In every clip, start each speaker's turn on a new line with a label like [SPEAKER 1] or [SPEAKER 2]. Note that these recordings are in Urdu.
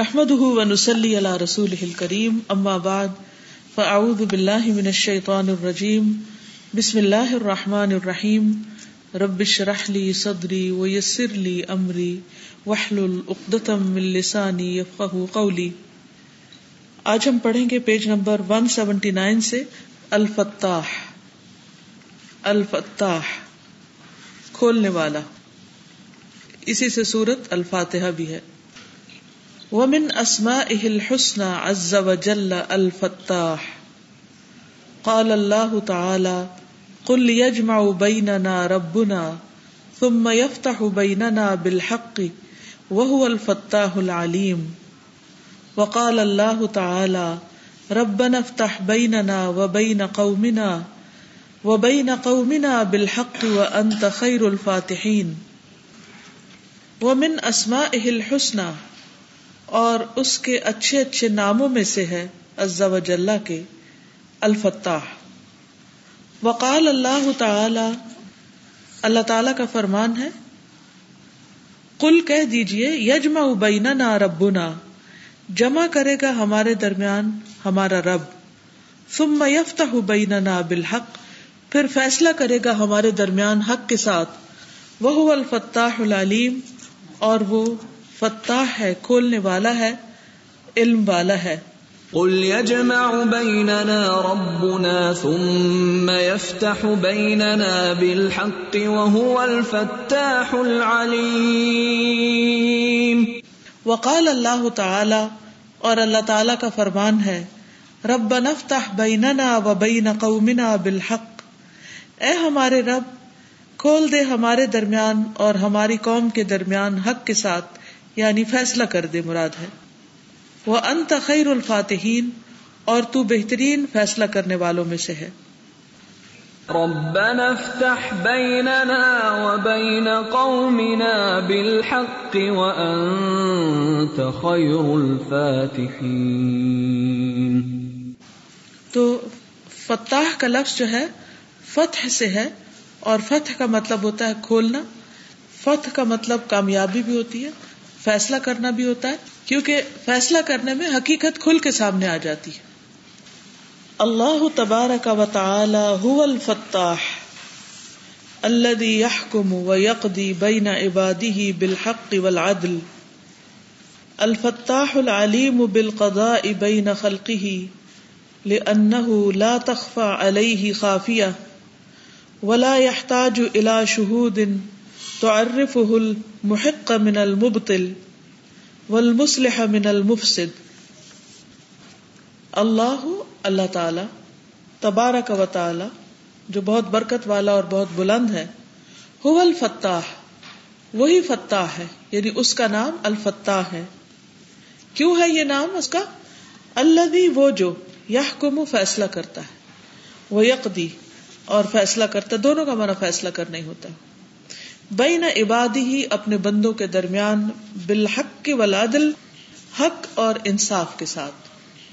[SPEAKER 1] نحمده ونسلي على رسوله الكريم اما بعد فاعوذ بالله من الشيطان الرجيم. بسم الله الرحمن الرحيم. رب اشرح لي صدري ويسر لي امري واحلل عقدة من لساني يفقهوا قولي. آج ہم پڑھیں گے پیج نمبر 179 سے، الفتاح. الفتاح، کھولنے والا. اسی سے سورت الفاتحہ بھی ہے۔ ومن اسمائه الحسنى عز وجل الفتاح. قال الله تعالى قل يجمع بيننا ربنا ثم يفتح بيننا بالحق وهو الفتاح العليم. وقال الله تعالى ربنا افتح بيننا وبين قومنا وبين قومنا بالحق وأنت خير الفاتحين. ومن اسمائه الحسنى اور اس کے اچھے اچھے ناموں میں سے ہے عز و جلہ کے الفتاح۔ وقال اللہ تعالی اللہ تعالی کا فرمان ہے کل کہہ دیجیے یجما بیننا ربنا، جمع کرے گا ہمارے درمیان ہمارا رب، ثم یفتح بیننا بالحق، پھر فیصلہ کرے گا ہمارے درمیان حق کے ساتھ۔ وہ الفتاح العلیم اور وہ فتاح ہے کھولنے والا ہے علم والا ہے۔
[SPEAKER 2] قل يجمع بيننا ربنا ثم يفتح بيننا بالحق وهو الفتاح العليم
[SPEAKER 1] وقال اللہ تعالی اور اللہ تعالی کا فرمان ہے رب نفتح بیننا و بین قومنا بالحق۔ اے ہمارے رب کھول دے ہمارے درمیان اور ہماری قوم کے درمیان حق کے ساتھ۔ یعنی فیصلہ کر دے مراد ہے۔ وہ انت خیر الفاتحین اور تو بہترین فیصلہ کرنے والوں میں سے ہے۔
[SPEAKER 2] ربنا افتح بيننا وبين قومنا بالحق وأنت خير الفاتحين۔
[SPEAKER 1] تو فتح کا لفظ جو ہے فتح سے ہے اور فتح کا مطلب ہوتا ہے کھولنا۔ فتح کا مطلب کامیابی بھی ہوتی ہے فیصلہ کرنا بھی ہوتا ہے، کیونکہ فیصلہ کرنے میں حقیقت کھل کے سامنے آ جاتی ہے۔ اللہ تبارک و تعالی هو الفتاح الذي يحكم ويقضي بين عباده بالحق والعدل۔ الفتاح العليم بالقضاء بين خلقه لأنه لا تخفى عليه خافية ولا يحتاج إلى شهود۔ تعرفه المحق من المبطل والمصلح من المفسد. اللہ اللہ تعالی، تبارک و تعالی، جو بہت برکت والا اور بہت بلند ہے، هو الفتاح، وہی فتاح ہے یعنی اس کا نام الفتاح ہے۔ کیوں ہے یہ نام؟ اس کا اللہ وہ جو یحکم، فیصلہ کرتا ہے وہ یقدی اور فیصلہ کرتا دونوں کا مانا فیصلہ کرنا ہی ہوتا ہے۔ بین عبادی ہی اپنے بندوں کے درمیان بالحق کے ولادل حق اور انصاف کے ساتھ۔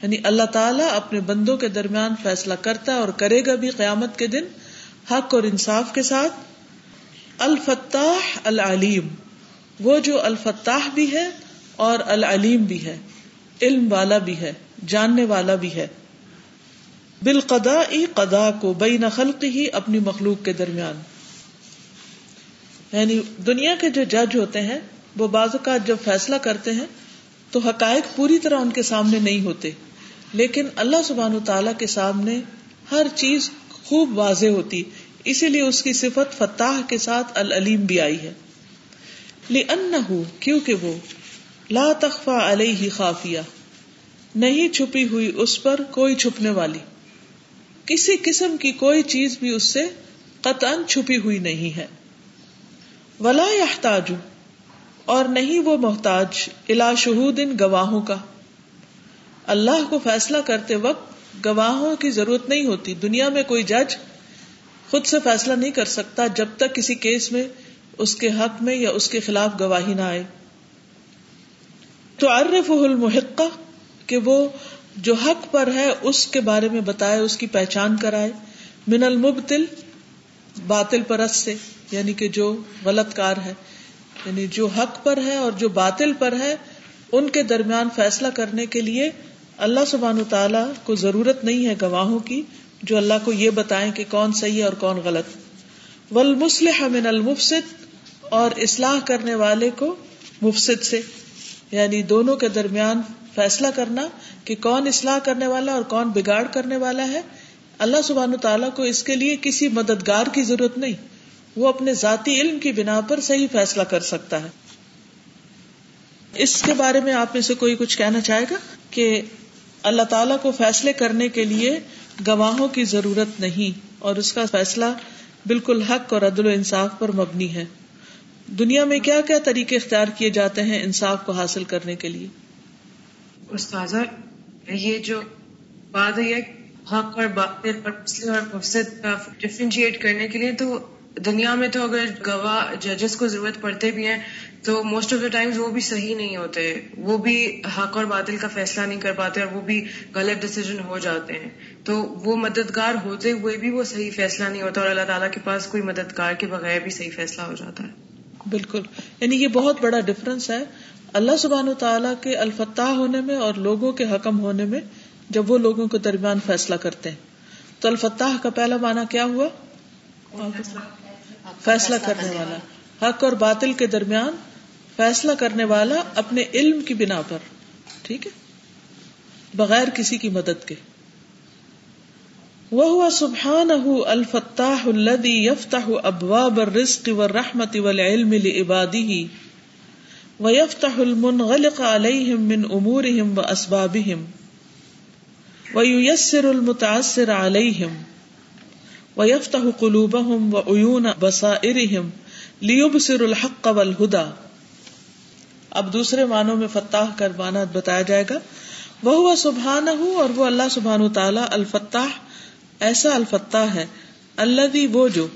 [SPEAKER 1] یعنی اللہ تعالیٰ اپنے بندوں کے درمیان فیصلہ کرتا ہے اور کرے گا بھی قیامت کے دن حق اور انصاف کے ساتھ۔ الفتاح العلیم، وہ جو الفتاح بھی ہے اور العلیم بھی ہے، علم والا بھی ہے، جاننے والا بھی ہے۔ بالقدا قدا کو بین خلق ہی اپنی مخلوق کے درمیان۔ یعنی دنیا کے جو جج ہوتے ہیں، وہ بعض اوقات جب فیصلہ کرتے ہیں، تو حقائق پوری طرح ان کے سامنے نہیں ہوتے۔ لیکن اللہ سبحان و تعالی کے سامنے ہر چیز خوب واضح ہوتی۔ اسی لیے اس کی صفت فتح کے ساتھ العلیم بھی آئی ہے۔ کیونکہ وہ لا تخفا علیہ خافیہ، نہیں چھپی ہوئی اس پر کوئی چھپنے والی۔ کسی قسم کی کوئی چیز بھی اس سے قطعا چھپی ہوئی نہیں ہے۔ ولا یحتاج اور نہیں وہ محتاج الا شہود ان گواہوں کا۔ اللہ کو فیصلہ کرتے وقت گواہوں کی ضرورت نہیں ہوتی۔ دنیا میں کوئی جج خود سے فیصلہ نہیں کر سکتا جب تک کسی کیس میں اس کے حق میں یا اس کے خلاف گواہی نہ آئے۔ تو عرف المحقہ، کہ وہ جو حق پر ہے اس کے بارے میں بتائے، اس کی پہچان کرائے۔ من المبتل باطل پرست سے یعنی کہ جو غلط کار ہے یعنی جو حق پر ہے اور جو باطل پر ہے، ان کے درمیان فیصلہ کرنے کے لیے اللہ سبحان تعالیٰ کو ضرورت نہیں ہے گواہوں کی، جو اللہ کو یہ بتائیں کہ کون صحیح ہے اور کون غلط۔ ولمسلح من المفسد، اور اصلاح کرنے والے کو مفسد سے یعنی دونوں کے درمیان فیصلہ کرنا کہ کون اصلاح کرنے والا اور کون بگاڑ کرنے والا ہے۔ اللہ سبحان تعالیٰ کو اس کے لیے کسی مددگار کی ضرورت نہیں۔ وہ اپنے ذاتی علم کی بنا پر صحیح فیصلہ کر سکتا ہے۔ اس کے بارے میں آپ میں سے کوئی کچھ کہنا چاہے گا کہ اللہ تعالیٰ کو فیصلے کرنے کے لیے گواہوں کی ضرورت نہیں اور اس کا فیصلہ بالکل حق اور عدل و انصاف پر مبنی ہے۔ دنیا میں کیا کیا طریقے اختیار کیے جاتے ہیں انصاف کو حاصل کرنے کے لیے؟
[SPEAKER 3] استاذہ، یہ جو بات ہے حق اور باطل اور مسلم اور مفسد کا ڈفرینشیٹ کرنے کے لیے تو دنیا میں تو اگر گواہ ججز کو ضرورت پڑتے بھی ہیں، تو موسٹ آف دا ٹائمز وہ بھی صحیح نہیں ہوتے۔ وہ بھی حق اور بادل کا فیصلہ نہیں کر پاتے اور وہ بھی غلط ڈسیزن ہو جاتے ہیں۔ تو وہ مددگار ہوتے ہوئے بھی وہ صحیح فیصلہ نہیں ہوتا اور اللہ تعالیٰ کے پاس کوئی مددگار کے بغیر بھی صحیح فیصلہ ہو جاتا ہے۔
[SPEAKER 1] بالکل۔ یعنی یہ بہت بڑا ڈفرنس ہے۔ اللہ سبحان و تعالیٰ کے الفتاح ہونے میں اور لوگوں کے حکم ہونے میں جب وہ لوگوں کے درمیان فیصلہ کرتے ہیں۔ تو الفتاح کا پہلا معنی کیا ہوا؟ فیصلہ کرنے والا۔ حق اور باطل کے درمیان فیصلہ کرنے والا اپنے علم کی بنا پر۔ ٹھیک ہے؟ بغیر کسی کی مدد کے۔ وہ سبحان الفتاح الدی یفتح ابواب الرزق والرحمت والعلم لعباده ويفتح المنغلق عليهم من امورهم واسبابهم وييسر المتعسر عليهم ويفتح قلوبهم وعيون بصائرهم ليبصر الحق والهدى۔ اب دوسرے معنوں میں فتح کر مانا بتایا جائے گا۔ وہ ہوا سبحان اور وہ اللہ سبحان تعالی الفتاح، ایسا الفتاح ہے اللہ وہ جو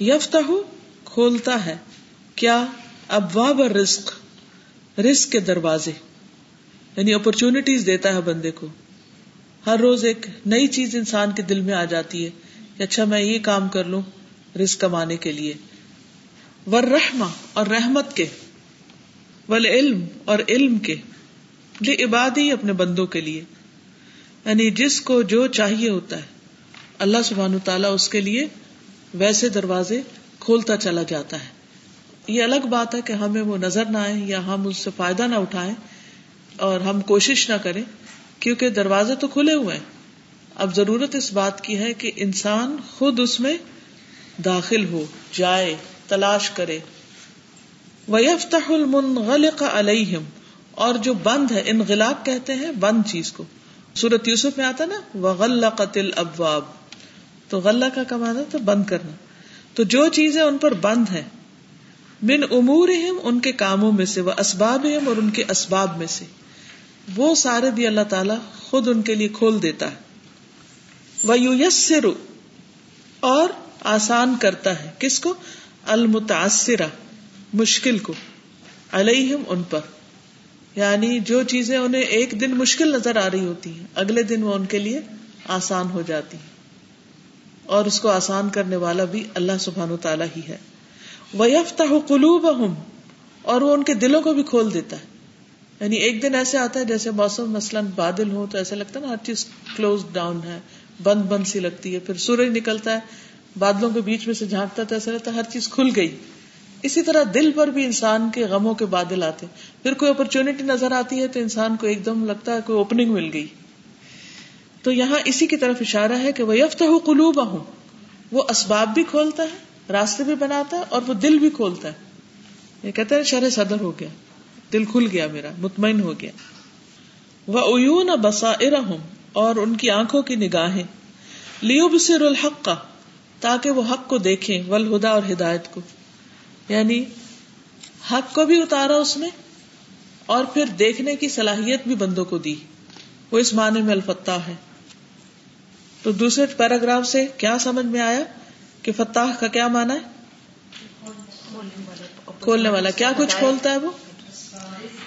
[SPEAKER 1] یفتا کھولتا ہے۔ کیا؟ ابواب رسک رسک کے دروازے یعنی اپرچونٹیز دیتا ہے بندے کو۔ ہر روز ایک نئی چیز انسان کے دل میں آ جاتی ہے کہ اچھا میں یہ کام کر لوں رسک کمانے کے لیے۔ ور رحما اور رحمت کے ول علم اور علم کے لیے عباد ہی اپنے بندوں کے لیے۔ یعنی جس کو جو چاہیے ہوتا ہے، اللہ سبحان تعالیٰ اس کے لیے ویسے دروازے کھولتا چلا جاتا ہے۔ یہ الگ بات ہے کہ ہمیں وہ نظر نہ آئے یا ہم اس سے فائدہ نہ اٹھائیں اور ہم کوشش نہ کریں۔ کیونکہ دروازے تو کھلے ہوئے ہیں۔ اب ضرورت اس بات کی ہے کہ انسان خود اس میں داخل ہو، جائے، تلاش کرے۔ وَيَفْتَحُ الْمُنْغَلِقَ عَلَيْهِمْ۔ اور جو بند ہے، انغلاق کہتے ہیں، بند چیز کو۔ سورت یوسف میں آتا نا، وَغَلَّقَتِ الْأَبْوَابِ۔ تو غلہ کا کمانا تو بند کرنا۔ تو جو چیزیں ان پر بند ہیں، من امورہم، ان کے کاموں میں سے وہ اسباب اور ان کے اسباب میں سے۔ وہ سارے بھی اللہ تعالیٰ خود ان کے لیے کھول دیتا ہے۔ وہ یو اور آسان کرتا ہے۔ کس کو؟ المتاثرہ مشکل کو۔ علیہم ان پر۔ یعنی جو چیزیں انہیں ایک دن مشکل نظر آ رہی ہوتی ہیں، اگلے دن وہ ان کے لیے آسان ہو جاتی ہیں۔ اور اس کو آسان کرنے والا بھی اللہ سبحان و تعالیٰ ہی ہے۔ وہ یفتا قلوب اور وہ ان کے دلوں کو بھی کھول دیتا ہے۔ یعنی ایک دن ایسے آتا ہے جیسے موسم مثلاً بادل ہو تو ایسا لگتا ہے نا ہر چیز کلوز ڈاؤن ہے، بند بند سی لگتی ہے، پھر سورج نکلتا ہے، بادلوں کے بیچ میں سے جھانکتا تو ایسا لگتا ہے ہر چیز کھل گئی۔ اسی طرح دل پر بھی انسان کے غموں کے بادل آتے پھر کوئی اپرچونٹی نظر آتی ہے تو انسان کو ایک دم لگتا ہے کوئی اوپننگ مل گئی۔ تو یہاں اسی کی طرف اشارہ ہے کہ وہ یفت ہو قلوب ہوں وہ اسباب بھی کھولتا ہے، راستے بھی بناتا ہے اور وہ دل بھی کھولتا ہے۔ یہ کہتے ہیں شرح صدر ہو گیا۔ دل کھل گیا میرا، مطمئن ہو گیا۔ وہ اون بسا اور ان کی آنکھوں کی نگاہیں۔ لیو بسر الحق کا تاکہ وہ حق کو دیکھیں ولہدا اور ہدایت کو۔ یعنی حق کو بھی اتارا اس نے، اور پھر دیکھنے کی صلاحیت بھی بندوں کو دی۔ وہ اس معنی میں الفتاح ہے۔ تو دوسرے پیراگراف سے کیا سمجھ میں آیا کہ فتح کا کیا مانا ہے؟ کھولنے والا۔ کیا کچھ کھولتا ہے وہ؟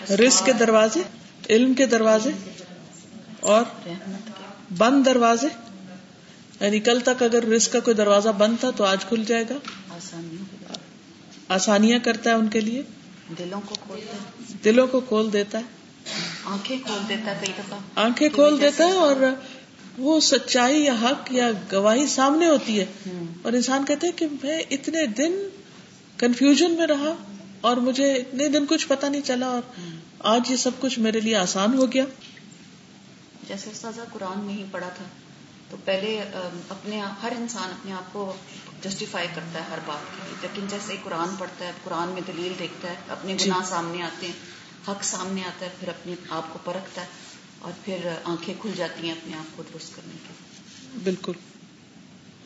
[SPEAKER 1] رسک کے دروازے علم کے دروازے اور بند دروازے۔ یعنی کل تک اگر رسک کا کوئی دروازہ بند تھا تو آج کھل جائے گا۔ آسانیاں کرتا ہے ان کے لیے۔ دلوں کو کھول دلوں کو کھول دیتا ہے۔
[SPEAKER 4] آنکھیں کھول دیتا ہے کئی دفعہ۔
[SPEAKER 1] آنکھیں کھول دیتا ہے اور وہ سچائی یا حق یا گواہی سامنے ہوتی ہے۔ اور انسان کہتے ہیں کہ میں اتنے دن کنفیوژن میں رہا۔ اور مجھے اتنے دن کچھ پتا نہیں چلا اور آج یہ سب کچھ میرے لیے آسان ہو گیا۔
[SPEAKER 4] جیسے استاذہ قرآن نہیں پڑھا تھا تو پہلے اپنے ہر انسان اپنے آپ کو جسٹیفائی کرتا ہے ہر بات لیکن جیسے قرآن پڑھتا ہے قرآن میں دلیل دیکھتا ہے اپنے
[SPEAKER 1] جی۔
[SPEAKER 4] گناہ سامنے آتے ہیں حق سامنے آتا ہے پھر اپنے آپ کو پرکھتا ہے اور پھر آنکھیں کھل جاتی ہیں اپنے آپ کو درست کرنے کی
[SPEAKER 1] بالکل۔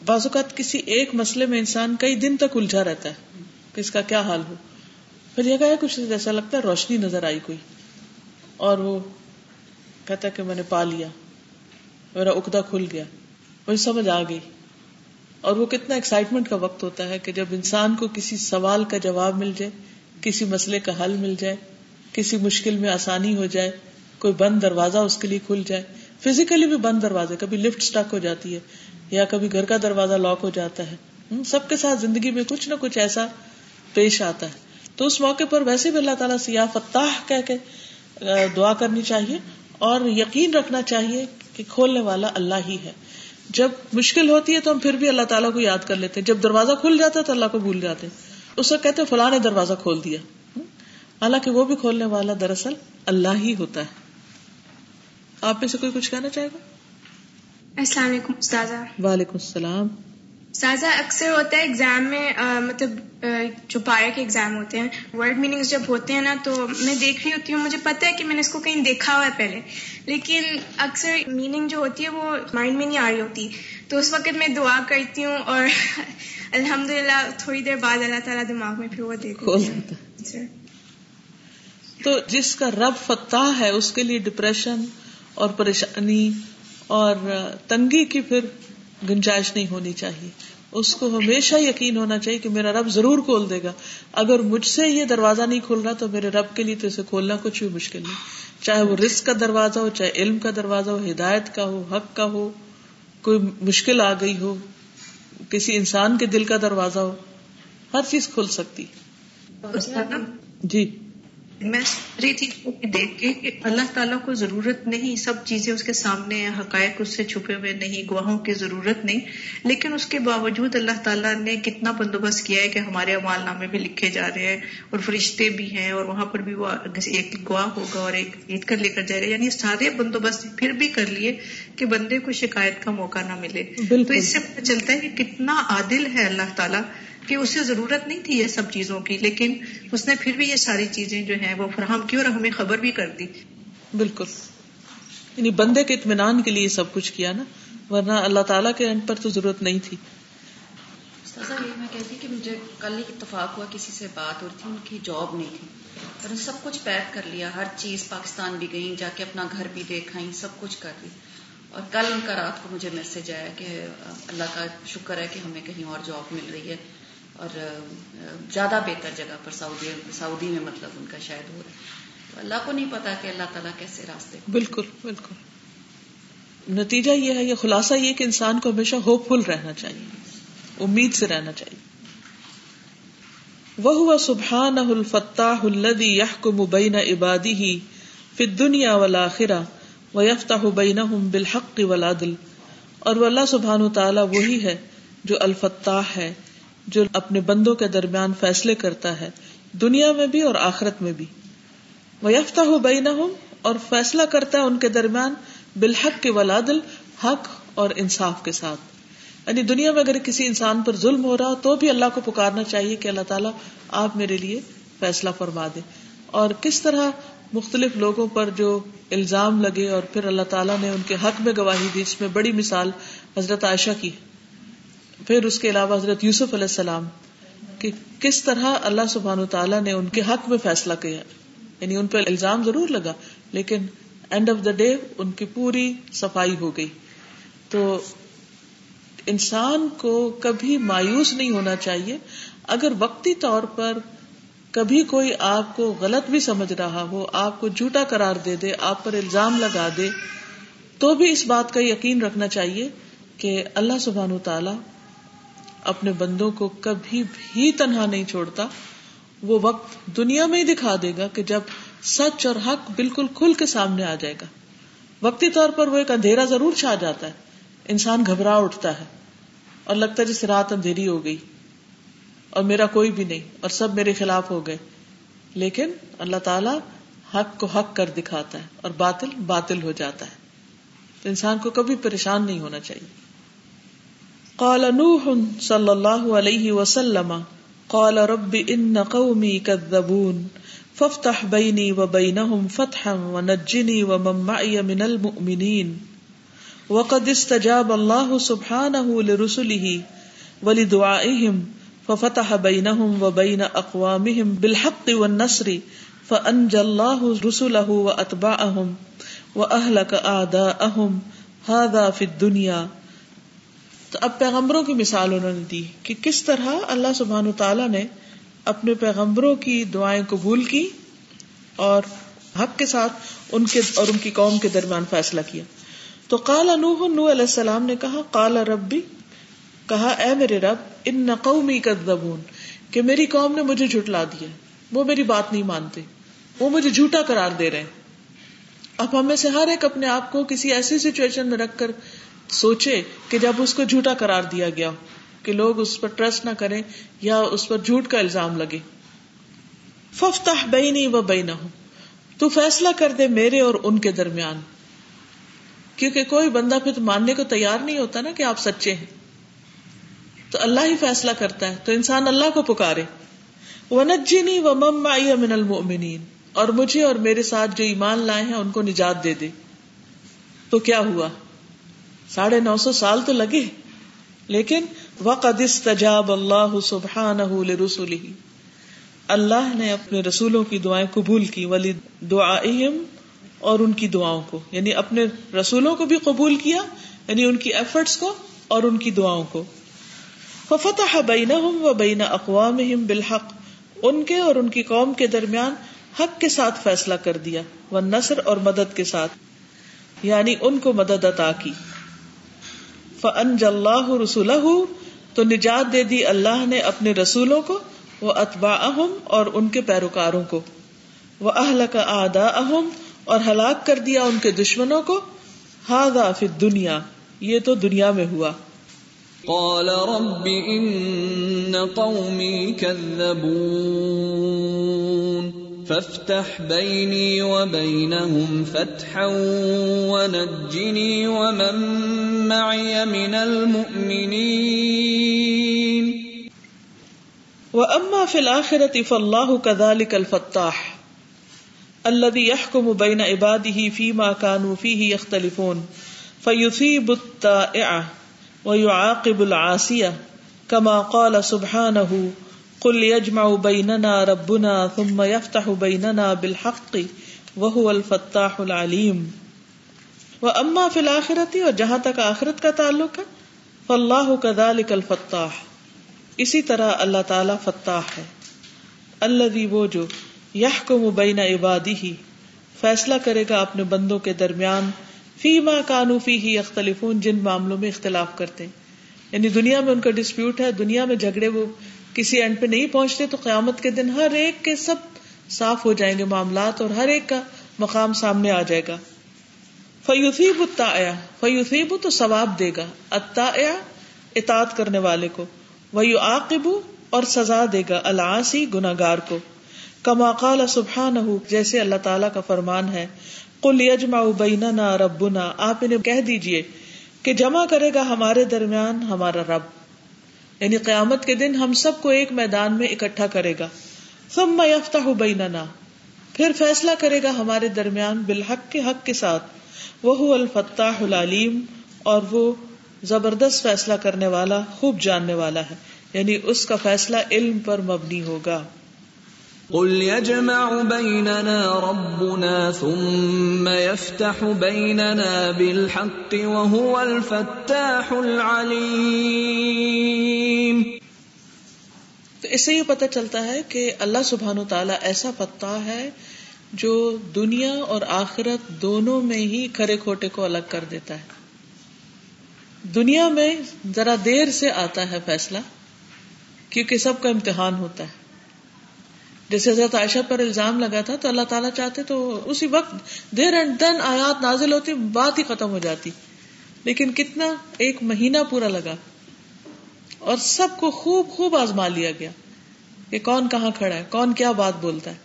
[SPEAKER 1] بعض اوقات کسی ایک مسئلے میں انسان کئی دن تک الجھا رہتا ہے کہ اس کا کیا حال ہو۔ پھر یہ کہ کچھ ایسا لگتا ہے روشنی نظر آئی کوئی۔ اور وہ کہتا ہے کہ میں نے پا لیا۔ میرا اکدا کھل گیا۔ مجھے سمجھ آ گئی۔ اور وہ کتنا ایکسائٹمنٹ کا وقت ہوتا ہے کہ جب انسان کو کسی سوال کا جواب مل جائے، کسی مسئلے کا حل مل جائے، کسی مشکل میں آسانی ہو جائے، کوئی بند دروازہ اس کے لیے کھل جائے۔ فزیکلی بھی بند دروازے، کبھی لفٹ اسٹک ہو جاتی ہے، یا کبھی گھر کا دروازہ لاک ہو جاتا ہے۔ سب کے ساتھ زندگی میں کچھ نہ کچھ ایسا پیش آتا ہے۔ تو اس موقع پر ویسے بھی اللہ تعالیٰ سے یا فتح کہہ کے دعا کرنی چاہیے اور یقین رکھنا چاہیے کہ کھولنے والا اللہ ہی ہے۔ جب مشکل ہوتی ہے تو ہم پھر بھی اللہ تعالیٰ کو یاد کر لیتے ہیں۔ جب دروازہ کھل جاتا ہے تو اللہ کو بھول جاتے ہیں۔ اس وقت کہتے فلاں نے دروازہ کھول دیا۔ حالانکہ وہ بھی کھولنے والا دراصل اللہ ہی ہوتا ہے۔ آپ میں سے کوئی کچھ کہنا چاہے گا؟
[SPEAKER 5] السلام علیکم استاذہ۔
[SPEAKER 1] وعلیکم السلام۔
[SPEAKER 5] استاذہ اکثر ہوتا ہے ایگزام میں مطلب جو پایا کے ایگزام ہوتے ہیں ورڈ میننگ جب ہوتے ہیں نا تو میں دیکھ رہی ہوتی ہوں مجھے پتا ہے کہ میں نے اس کو کہیں دیکھا ہوا ہے پہلے۔ لیکن اکثر میننگ جو ہوتی ہے وہ مائنڈ میں نہیں آ رہی ہوتی۔ تو اس وقت میں دعا کرتی ہوں اور الحمد للہ تھوڑی دیر بعد اللہ تعالیٰ دماغ میں پھر وہ دیکھ
[SPEAKER 1] تو جس کا رب فتح ہے اس کے لیے ڈپریشن اور پریشانی اور تنگی کی پھر گنجائش نہیں ہونی چاہیے۔ اس کو ہمیشہ یقین ہونا چاہیے کہ میرا رب ضرور کھول دے گا۔ اگر مجھ سے یہ دروازہ نہیں کھل رہا تو میرے رب کے لیے تو اسے کھولنا کچھ بھی مشکل نہیں۔ چاہے وہ رسک کا دروازہ ہو چاہے علم کا دروازہ ہو ہدایت کا ہو حق کا ہو کوئی مشکل آ گئی ہو کسی انسان کے دل کا دروازہ ہو ہر چیز کھل سکتی۔ جی۔
[SPEAKER 6] میں سوچ رہی تھی دیکھ کے کہ اللہ تعالیٰ کو ضرورت نہیں سب چیزیں اس کے سامنے ہیں حقائق اس سے چھپے ہوئے نہیں گواہوں کی ضرورت نہیں۔ لیکن اس کے باوجود اللہ تعالیٰ نے کتنا بندوبست کیا ہے کہ ہمارے امال نامے بھی لکھے جا رہے ہیں اور فرشتے بھی ہیں اور وہاں پر بھی وہ ایک گواہ ہوگا اور ایک عید کر لے کر جائے گا یعنی سارے بندوبست پھر بھی کر لیے کہ بندے کو شکایت کا موقع نہ ملے۔ تو اس سے پتہ چلتا ہے کہ کتنا عادل ہے اللہ تعالیٰ۔ کہ اسے ضرورت نہیں تھی یہ سب چیزوں کی لیکن اس نے پھر بھی یہ ساری چیزیں جو ہیں وہ فراہم کی اور ہمیں خبر بھی کر دی۔
[SPEAKER 1] بالکل۔ یعنی بندے کے اطمینان کے لیے سب کچھ کیا نا ورنہ اللہ تعالیٰ کے اینڈ پر تو ضرورت نہیں تھی۔
[SPEAKER 4] یہ میں کہتی کہ مجھے کل ہی اتفاق ہوا کسی سے بات ہو رہی تھی ان کی جاب نہیں تھی۔ اور سب کچھ پیک کر لیا ہر چیز پاکستان بھی گئی جا کے اپنا گھر بھی دیکھا سب کچھ کر لی اور کل ان کا رات کو مجھے میسج آیا کہ اللہ کا شکر ہے کہ ہمیں کہیں اور جاب مل رہی ہے۔ اور زیادہ بہتر جگہ پر سعودی سعودی میں مطلب ان کا شاید ہو رہا ہے۔ تو اللہ کو نہیں پتا کہ اللہ تعالیٰ کیسے راستے
[SPEAKER 1] بالکل بالکل۔ نتیجہ یہ ہے یہ خلاصہ یہ کہ انسان کو ہمیشہ ہوپ فل رہنا چاہیے، امید سے رہنا چاہیے۔ وہ سبحان الفتاح الدی یہ کو مبین عبادی ہی پھر دنیا والا خرا و یفتا بین بالحق ولادل اور وہ اللہ سبحان تعالیٰ وہی ہے جو الفتاح ہے۔ جو اپنے بندوں کے درمیان فیصلے کرتا ہے، دنیا میں بھی اور آخرت میں بھی۔ وہ یافتہ ہو بئی نہ اور فیصلہ کرتا ہے ان کے درمیان بالحق کے ولادل حق اور انصاف کے ساتھ۔ یعنی دنیا میں اگر کسی انسان پر ظلم ہو رہا، تو بھی اللہ کو پکارنا چاہیے کہ اللہ تعالیٰ آپ میرے لیے فیصلہ فرما دے۔ اور کس طرح مختلف لوگوں پر جو الزام لگے اور پھر اللہ تعالیٰ نے ان کے حق میں گواہی دی اس میں بڑی مثال حضرت عائشہ کی۔ پھر اس کے علاوہ حضرت یوسف علیہ السلام کہ کس طرح اللہ سبحان تعالیٰ نے ان کے حق میں فیصلہ کیا یعنی ان پہ الزام ضرور لگا لیکن اینڈ آف دا ڈے ان کی پوری صفائی ہو گئی تو انسان کو کبھی مایوس نہیں ہونا چاہیے اگر وقتی طور پر کبھی کوئی آپ کو غلط بھی سمجھ رہا ہو آپ کو جھوٹا قرار دے دے آپ پر الزام لگا دے تو بھی اس بات کا یقین رکھنا چاہیے کہ اللہ سبحان تعالیٰ اپنے بندوں کو کبھی بھی تنہا نہیں چھوڑتا، وہ وقت دنیا میں ہی دکھا دے گا کہ جب سچ اور حق بالکل کھل کے سامنے آ جائے گا۔ وقتی طور پر وہ ایک اندھیرا ضرور چھا جاتا ہے۔ انسان گھبرا اٹھتا ہے اور لگتا ہے جیسے رات اندھیری ہو گئی اور میرا کوئی بھی نہیں اور سب میرے خلاف ہو گئے۔ لیکن اللہ تعالی حق کو حق کر دکھاتا ہے اور باطل باطل ہو جاتا ہے۔ تو انسان کو کبھی پریشان نہیں ہونا چاہیے۔ قال نوح صلی اللہ علیہ وسلم، قال رب ان قومی كذبون فافتح بيني وبينهم فتحا ونجني ومن معي من المؤمنين وقد استجاب الله سبحانه لرسله ولدعائهم ففتح بينهم وبين اقوامهم بالحق والنصر فانجى الله رسله واتبعهم واهلك اعداءهم هذا في الدنيا تو اب پیغمبروں کی مثال انہوں نے دی کہ کس طرح اللہ سبحان تعالیٰ نے اپنے پیغمبروں کی دعائیں قبول کی اور حق کے ساتھ ان کے اور ان کی قوم کے درمیان فیصلہ کیا۔ تو کالا نوح نو علیہ السلام نے کہا کالا ربی، کہا، اے میرے رب، ان نقومی کدبون کہ میری قوم نے مجھے جھٹلا دیا۔ وہ میری بات نہیں مانتے، وہ مجھے جھوٹا قرار دے رہے ہیں۔ اب ہمیں سے ہر ایک اپنے آپ کو کسی ایسی سچویشن میں رکھ کر سوچے کہ جب اس کو جھوٹا قرار دیا گیا کہ لوگ اس پر ٹرسٹ نہ کریں یا اس پر جھوٹ کا الزام لگے۔ ففتح بینی و بینا ہوں تو فیصلہ کر دے میرے اور ان کے درمیان۔ کیونکہ کوئی بندہ پھر ماننے کو تیار نہیں ہوتا نا کہ آپ سچے ہیں۔ تو اللہ ہی فیصلہ کرتا ہے، تو انسان اللہ کو پکارے۔ ونجنی و مم من المؤمنین اور مجھے اور میرے ساتھ جو ایمان لائے ہیں ان کو نجات دے دے۔ تو کیا ہوا؟ ساڑھے نو سو سال تو لگے۔ لیکن وقد استجاب اللہ سبحانہ لرسوله اللہ نے اپنے رسولوں کی دعائیں قبول کی ولی دعائہم اور ان کی دعاؤں کو۔ یعنی اپنے رسولوں کو بھی قبول کیا یعنی ان کی ایفرٹس کو اور ان کی دعاؤں کو۔ ففتح بینہم و بین اقوامہم بالحق۔ ان کے اور ان کی قوم کے درمیان حق کے ساتھ فیصلہ کر دیا وہ نصر اور مدد کے ساتھ۔ یعنی ان کو مدد عطا کی۔ فن اللہ رسول تو نجات دے دی اللہ نے اپنے رسولوں کو وہ اتبا اہم اور ان کے پیروکاروں کو۔ وہ اہل کا آدا اہم اور ہلاک کر دیا ان کے دشمنوں کو۔ ہاد فی دنیا یہ تو دنیا میں ہوا۔
[SPEAKER 2] قال رب ان قومی كذبون۔ فافتح بيني وبينهم فتحا ونجني ومن معي من المؤمنين.
[SPEAKER 1] واما في الاخره فالله كذلك الفتاح، الذي يحكم بين عباده فيما كانوا فيه يختلفون، فيثيب التائع ويعاقب العاصيه كما قال سبحانه قل يجمع بيننا ربنا ثم يفتح بيننا بالحق وهو الفتاح العليم. واما في الاخره اور جہاں تک آخرت کا تعلق ہے فالله كذلك الفتاح. اسی طرح اللہ تعالی فتاح ہے۔ الذي وہ جو يحكم بين عباده، فیصلہ کرے گا اپنے بندوں کے درمیان، فیما كانوا فيه يختلفون، جن معاملوں میں اختلاف کرتے ہیں۔ یعنی دنیا میں ان کا ڈسپیوٹ ہے، دنیا میں جھگڑے وہ کسی اینڈ پہ نہیں پہنچتے تو قیامت کے دن ہر ایک کے سب صاف ہو جائیں گے معاملات اور ہر ایک کا مقام سامنے آ جائے گا۔ فیوسیب اتا فیوسیب تو ثواب دے گا۔ اتا اطاط کرنے والے کو۔ وہ عاقب اور سزا دے گا۔ الاسی گناگار کو۔ کما قال سبحان جیسے اللہ تعالیٰ کا فرمان ہے۔ کل یجما بیننا ربنا، آپ انہیں کہہ دیجیے کہ جمع کرے گا ہمارے درمیان ہمارا رب۔ یعنی قیامت کے دن ہم سب کو ایک میدان میں اکٹھا کرے گا۔ سب میں یافتہ بیننا، پھر فیصلہ کرے گا ہمارے درمیان بالحق کے حق کے ساتھ۔ وہ الفتاح العلیم، اور وہ زبردست فیصلہ کرنے والا، خوب جاننے والا ہے۔ یعنی اس کا فیصلہ علم پر مبنی ہوگا۔
[SPEAKER 2] قل يجمع بيننا ربنا ثم يفتح بيننا بالحق وهو الفتاح العليم۔
[SPEAKER 1] تو اس سے یہ پتہ چلتا ہے کہ اللہ سبحان و تعالیٰ ایسا فتح ہے جو دنیا اور آخرت دونوں میں ہی کھڑے کھوٹے کو الگ کر دیتا ہے۔ دنیا میں ذرا دیر سے آتا ہے فیصلہ، کیونکہ سب کا امتحان ہوتا ہے۔ جیسے حضرت عائشہ پر الزام لگا تھا تو اللہ تعالیٰ چاہتے تو اسی وقت دیر اینڈ دن آیات نازل ہوتی، بات ہی ختم ہو جاتی۔ لیکن کتنا ایک مہینہ پورا لگا۔ اور سب کو خوب خوب آزما لیا گیا کہ کون کہاں کھڑا ہے، کون کیا بات بولتا ہے۔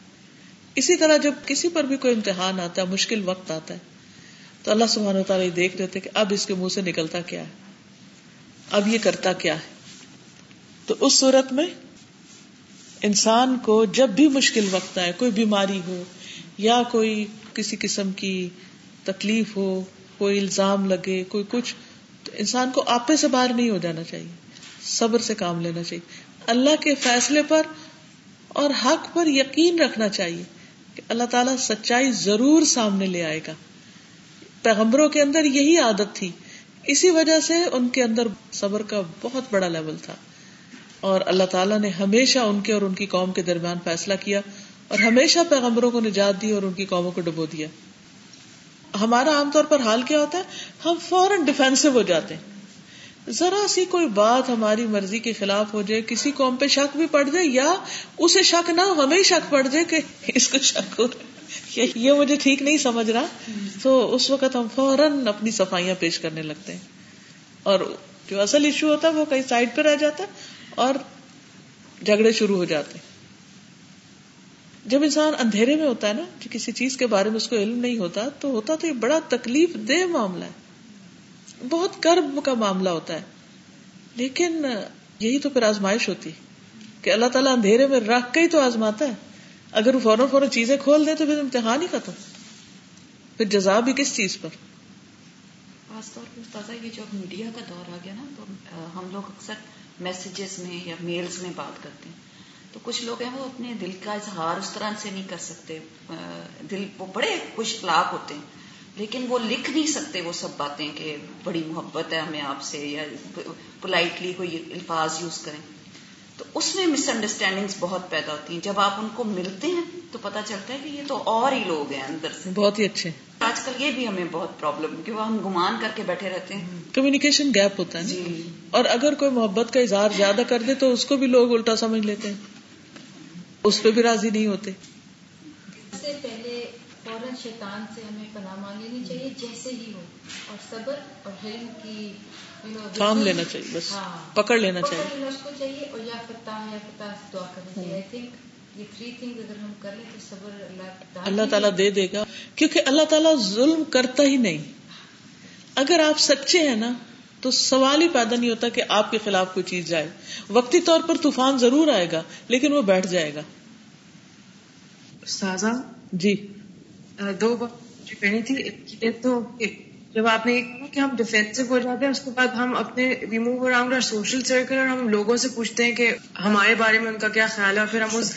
[SPEAKER 1] اسی طرح جب کسی پر بھی کوئی امتحان آتا ہے، مشکل وقت آتا ہے، تو اللہ سبحانہ تعالیٰ دیکھ لیتے کہ اب اس کے منہ سے نکلتا کیا ہے؟ اب یہ کرتا کیا ہے؟ تو اس صورت میں انسان کو جب بھی مشکل وقت آئے، کوئی بیماری ہو یا کوئی کسی قسم کی تکلیف ہو، کوئی الزام لگے، کوئی کچھ، تو انسان کو آپے سے باہر نہیں ہو جانا چاہیے، صبر سے کام لینا چاہیے۔ اللہ کے فیصلے پر اور حق پر یقین رکھنا چاہیے کہ اللہ تعالیٰ سچائی ضرور سامنے لے آئے گا۔ پیغمبروں کے اندر یہی عادت تھی۔ اسی وجہ سے ان کے اندر صبر کا بہت بڑا لیول تھا۔ اور اللہ تعالیٰ نے ہمیشہ ان کے اور ان کی قوم کے درمیان فیصلہ کیا اور ہمیشہ پیغمبروں کو نجات دی اور ان کی قوموں کو ڈبو دیا۔ ہمارا عام طور پر حال کیا ہوتا ہے؟ ہم فوراً ڈیفینسو ہو جاتے ہیں۔ ذرا سی کوئی بات ہماری مرضی کے خلاف ہو جائے، کسی قوم پہ شک بھی پڑ جائے یا اسے شک نہ ہو، ہمیں شک پڑ جائے کہ اس کو شک ہو۔ یہ مجھے ٹھیک نہیں سمجھ رہا۔ تو اس وقت ہم فوراً اپنی صفائیاں پیش کرنے لگتے ہیں۔ اور جو اصل ایشو ہوتا ہے، وہ کئی سائڈ پہ رہ جاتا ہے۔ اور جھگڑے شروع ہو جاتے ہیں۔ جب انسان اندھیرے میں ہوتا ہے نا جو کسی چیز کے بارے میں اس کو علم نہیں ہوتا، تو ہوتا تو یہ بڑا تکلیف دہ معاملہ ہے۔ بہت کرب کا معاملہ ہوتا ہے۔ لیکن یہی تو پھر آزمائش ہوتی کہ اللہ تعالیٰ اندھیرے میں رکھ کے ہی تو آزماتا ہے۔ اگر وہ فوراً فوراً چیزیں کھول دے تو پھر امتحان ہی ختم۔ پھر جزا بھی کس چیز پر؟
[SPEAKER 4] خاص طور پہ استاذہ، یہ جو میڈیا کا دور آ گیا نا، تو ہم لوگ اکثر میسجز میں یا میلز میں بات کرتے ہیں۔ تو کچھ لوگ ہیں وہ اپنے دل کا اظہار اس طرح سے نہیں کر سکتے دل، وہ بڑے خوش اخلاق ہوتے ہیں، لیکن وہ لکھ نہیں سکتے وہ سب باتیں کہ بڑی محبت ہے ہمیں آپ سے یا پولائٹلی کوئی الفاظ یوز کریں۔ تو اس میں مس انڈرسٹینڈنگ بہت پیدا ہوتی ہیں۔ جب آپ ان کو ملتے ہیں تو پتا چلتا ہے کہ یہ تو اور ہی لوگ ہیں اندر سے۔
[SPEAKER 1] بہت ہی اچھے۔
[SPEAKER 4] آج کل یہ بھی ہمیں بہت پرابلم کہ وہ ہم گمان کر کے بیٹھے رہتے ہیں۔
[SPEAKER 1] کمیونیکیشن گیپ ہوتا ہے جی۔ اور اگر کوئی محبت کا اظہار زیادہ کر دے تو اس کو بھی لوگ الٹا سمجھ لیتے ہیں۔ اس پہ بھی راضی نہیں ہوتے۔
[SPEAKER 7] فوراً شیطان سے ہمیں پناہ مانگ لینی چاہیے جیسے ہی ہو۔ اور صبر اور حلم کی
[SPEAKER 1] کام لینا چاہیے بس ہاں پکڑ لینا
[SPEAKER 7] چاہیے۔ اور یا دعا صبر اللہ
[SPEAKER 1] اللہ تعالیٰ دے دے گا کیونکہ اللہ تعالیٰ ظلم کرتا ہی نہیں۔ اگر آپ سچے ہیں نا تو سوال ہی پیدا نہیں ہوتا کہ آپ کے خلاف کوئی چیز جائے۔ وقتی طور پر طوفان ضرور آئے گا لیکن وہ بیٹھ جائے گا۔
[SPEAKER 3] سازا
[SPEAKER 1] جی۔
[SPEAKER 3] دو بات جو کہنی تھی ایک تو جب آپ نے یہ کہا کہ ہم ڈیفینسو ہو جاتے ہیں، اس کے بعد ہم اپنے ریموو اراؤنڈ اور سوشل سرکل اور ہم لوگوں سے پوچھتے ہیں کہ ہمارے بارے میں ان کا کیا خیال ہے اور پھر ہم اس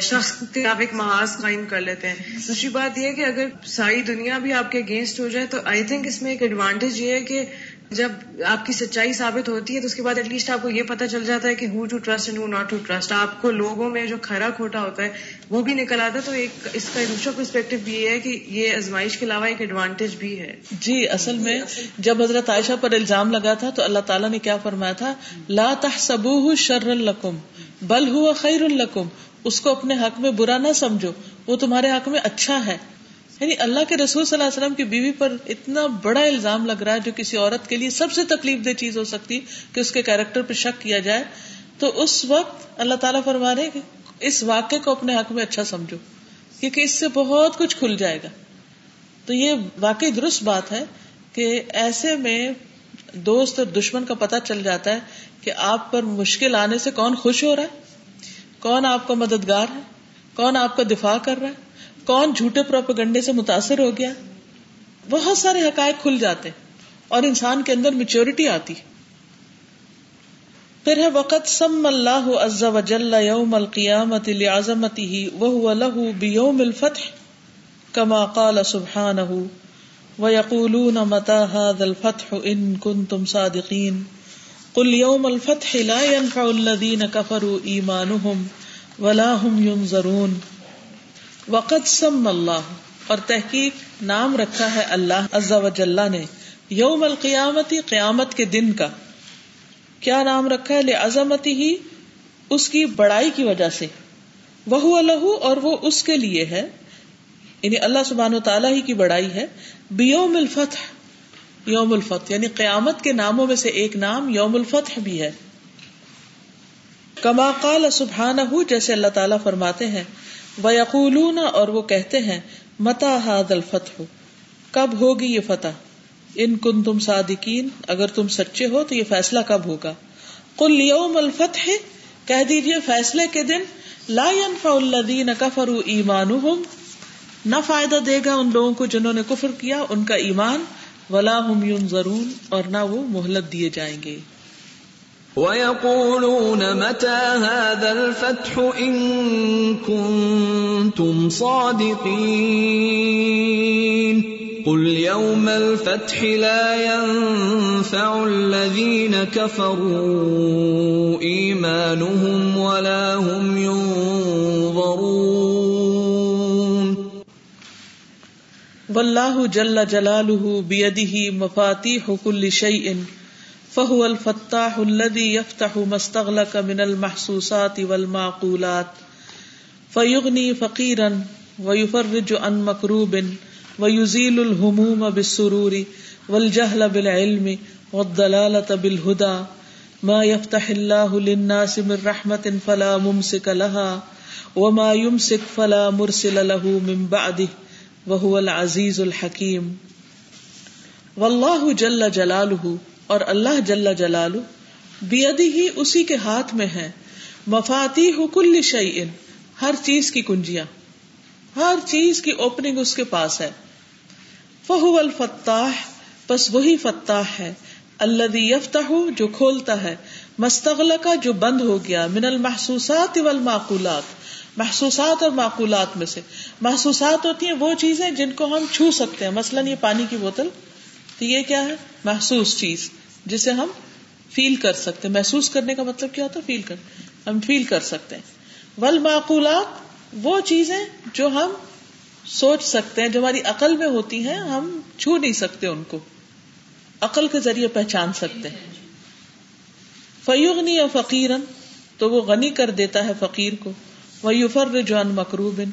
[SPEAKER 3] شخص کے آپ ایک محاذ قائم کر لیتے ہیں۔ دوسری بات یہ ہے کہ اگر ساری دنیا بھی آپ کے اگینسٹ ہو جائے تو آئی تھنک اس میں ایک ایڈوانٹیج یہ ہے کہ جب آپ کی سچائی ثابت ہوتی ہے تو اس کے بعد ایٹ لیسٹ آپ کو یہ پتا چل جاتا ہے کہ who to trust and who not to trust آپ کو لوگوں میں جو کھرا کھوٹا ہوتا ہے وہ بھی نکل آتا ہے، تو ایک اس کا دوسرا پرسپیکٹو بھی یہ ہے کہ یہ ازمائش کے علاوہ ایک ایڈوانٹیج بھی ہے۔
[SPEAKER 1] جی اصل میں جب حضرت عائشہ پر الزام لگا تھا تو اللہ تعالیٰ نے کیا فرمایا تھا؟ لا تحسبوه شر القم بل ہوا خیر القم اس کو اپنے حق میں برا نہ سمجھو، وہ تمہارے حق میں اچھا ہے۔ یعنی اللہ کے رسول صلی اللہ علیہ وسلم کی بیوی پر اتنا بڑا الزام لگ رہا ہے جو کسی عورت کے لیے سب سے تکلیف دہ چیز ہو سکتی، کہ اس کے کیریکٹر پہ شک کیا جائے۔ تو اس وقت اللہ تعالیٰ فرما رہے کہ اس واقعے کو اپنے حق میں اچھا سمجھو، کیونکہ اس سے بہت کچھ کھل جائے گا۔ تو یہ واقعی درست بات ہے کہ ایسے میں دوست اور دشمن کا پتہ چل جاتا ہے کہ آپ پر مشکل آنے سے کون خوش ہو رہا ہے، کون آپ کا مددگار ہے، کون آپ کا دفاع کر رہا ہے۔ کون جھوٹے پروپگنڈے سے متاثر ہو گیا؟ بہت سارے حقائق کھل جاتے اور انسان کے اندر میچورٹی آتی پھر ہے وقت سم اللہ عز و جل یوم القیامت لعظمته وهو له بيوم الفتح كما قال سبحانه ويقولون متى هذا الفتح ان كنتم صادقين قل يوم الفتح لا ينفع الذين كفروا ايمانهم ولا هم ينظرون وقت سم اللہ، اور تحقیق نام رکھا ہے اللہ عز و جلہ نے یوم القیامتی قیامت کے دن کا۔ کیا نام رکھا ہے عظمتی ہی اس کی بڑائی کی وجہ سے۔ وہ لہو، اور وہ اس کے لیے ہے۔ یعنی اللہ سبحان و تعالیٰ ہی کی بڑائی ہے۔ بیوم الفتح، یوم الفتح یعنی قیامت کے ناموں میں سے ایک نام یوم الفتح بھی ہے۔ کما قال سبحان جیسے اللہ تعالیٰ فرماتے ہیں وہ اور وہ کہتے ہیں متا ہاد الفتح؟ کب ہوگی یہ فتح؟ ان کن تم صادقین، اگر تم سچے ہو تو یہ فیصلہ کب ہوگا؟ کل یوم الفتح، کہہ دیجیے فیصلے کے دن، لا ينفع الذین کفروا ایمانهم نہ فائدہ دے گا ان لوگوں کو جنہوں نے کفر کیا، ان کا ایمان، ولا هم ينظرون اور نہ وہ مہلت دیے جائیں گے۔
[SPEAKER 2] وَيَقُولُونَ مَتَى هَذَا الْفَتْحُ إِن كُنتُمْ صَادِقِينَ قل يوم الفتح لا ينفع الذين كفروا ايمانهم ولا هم ينظرون
[SPEAKER 1] والله جل جلاله بيده مفاتيح كل شيء فهو الفتاح الذي يفتح ما استغلق من المحسوسات والمعقولات فيغني فقيرا ويفرج عن مكروب ويزيل الهموم بالسرور والجهل بالعلم والضلالة بالهدى ما يفتح الله للناس من رحمة فلا ممسك لها وما يمسك فلا مرسل له من بعده وهو العزيز الحكيم والله جل جلاله اور اللہ جل جلال بیدی ہی اسی کے ہاتھ میں ہے۔ مفاتی کل شعی ہر چیز کی کنجیاں۔ ہر چیز کی اوپننگ اس کے پاس ہے۔ فہو الفتاح بس وہی فتاح ہے۔ اللہ یفتح، جو کھولتا ہے۔ مستغل کا جو بند ہو گیا۔ من المحسوسات والمعقولات محسوسات اور معقولات میں سے۔ محسوسات ہوتی ہیں وہ چیزیں جن کو ہم چھو سکتے ہیں۔ مثلاً یہ پانی کی بوتل، تو یہ کیا ہے؟ محسوس چیز۔ جسے ہم فیل کر سکتے محسوس کرنے کا مطلب کیا ہوتا ہے؟ فیل کر ہم فیل کر سکتے ہیں۔ ول معقولات وہ چیزیں جو ہم سوچ سکتے ہیں، جو ہماری عقل میں ہوتی ہیں، ہم چھو نہیں سکتے ان کو۔ عقل کے ذریعے پہچان سکتے ہیں۔ فیوغنی یا فقیرن، تو وہ غنی کر دیتا ہے فقیر کو۔ وہ یوفر جوان مکروبن،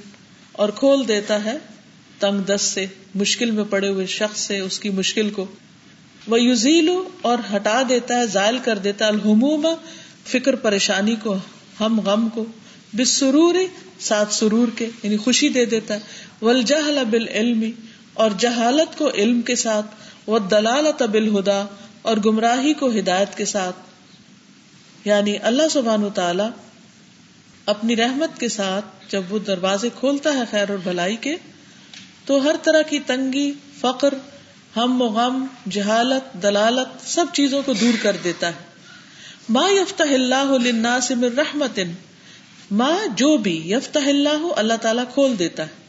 [SPEAKER 1] اور کھول دیتا ہے تنگ دس سے، مشکل میں پڑے ہوئے شخص سے، اس کی مشکل کو۔ وہ یوزیلو اور ہٹا دیتا ہے، زائل کر دیتا ہے الحموم فکر پریشانی کو، ہم غم کو بس سرور ساتھ سرور کے یعنی خوشی دے دیتا ہے۔ ولجہل بال علم اور جہالت کو علم کے ساتھ وہ دلالت بل اور گمراہی کو ہدایت کے ساتھ۔ یعنی اللہ سبحان و تعالی اپنی رحمت کے ساتھ جب وہ دروازے کھولتا ہے خیر اور بھلائی کے، تو ہر طرح کی تنگی، فقر ہم و غم، جہالت، دلالت سب چیزوں کو دور کر دیتا ہے۔ ما یفتح اللہ للناس من رحمت ما جو بھی یفتح اللہ اللہ تعالیٰ کھول دیتا ہے۔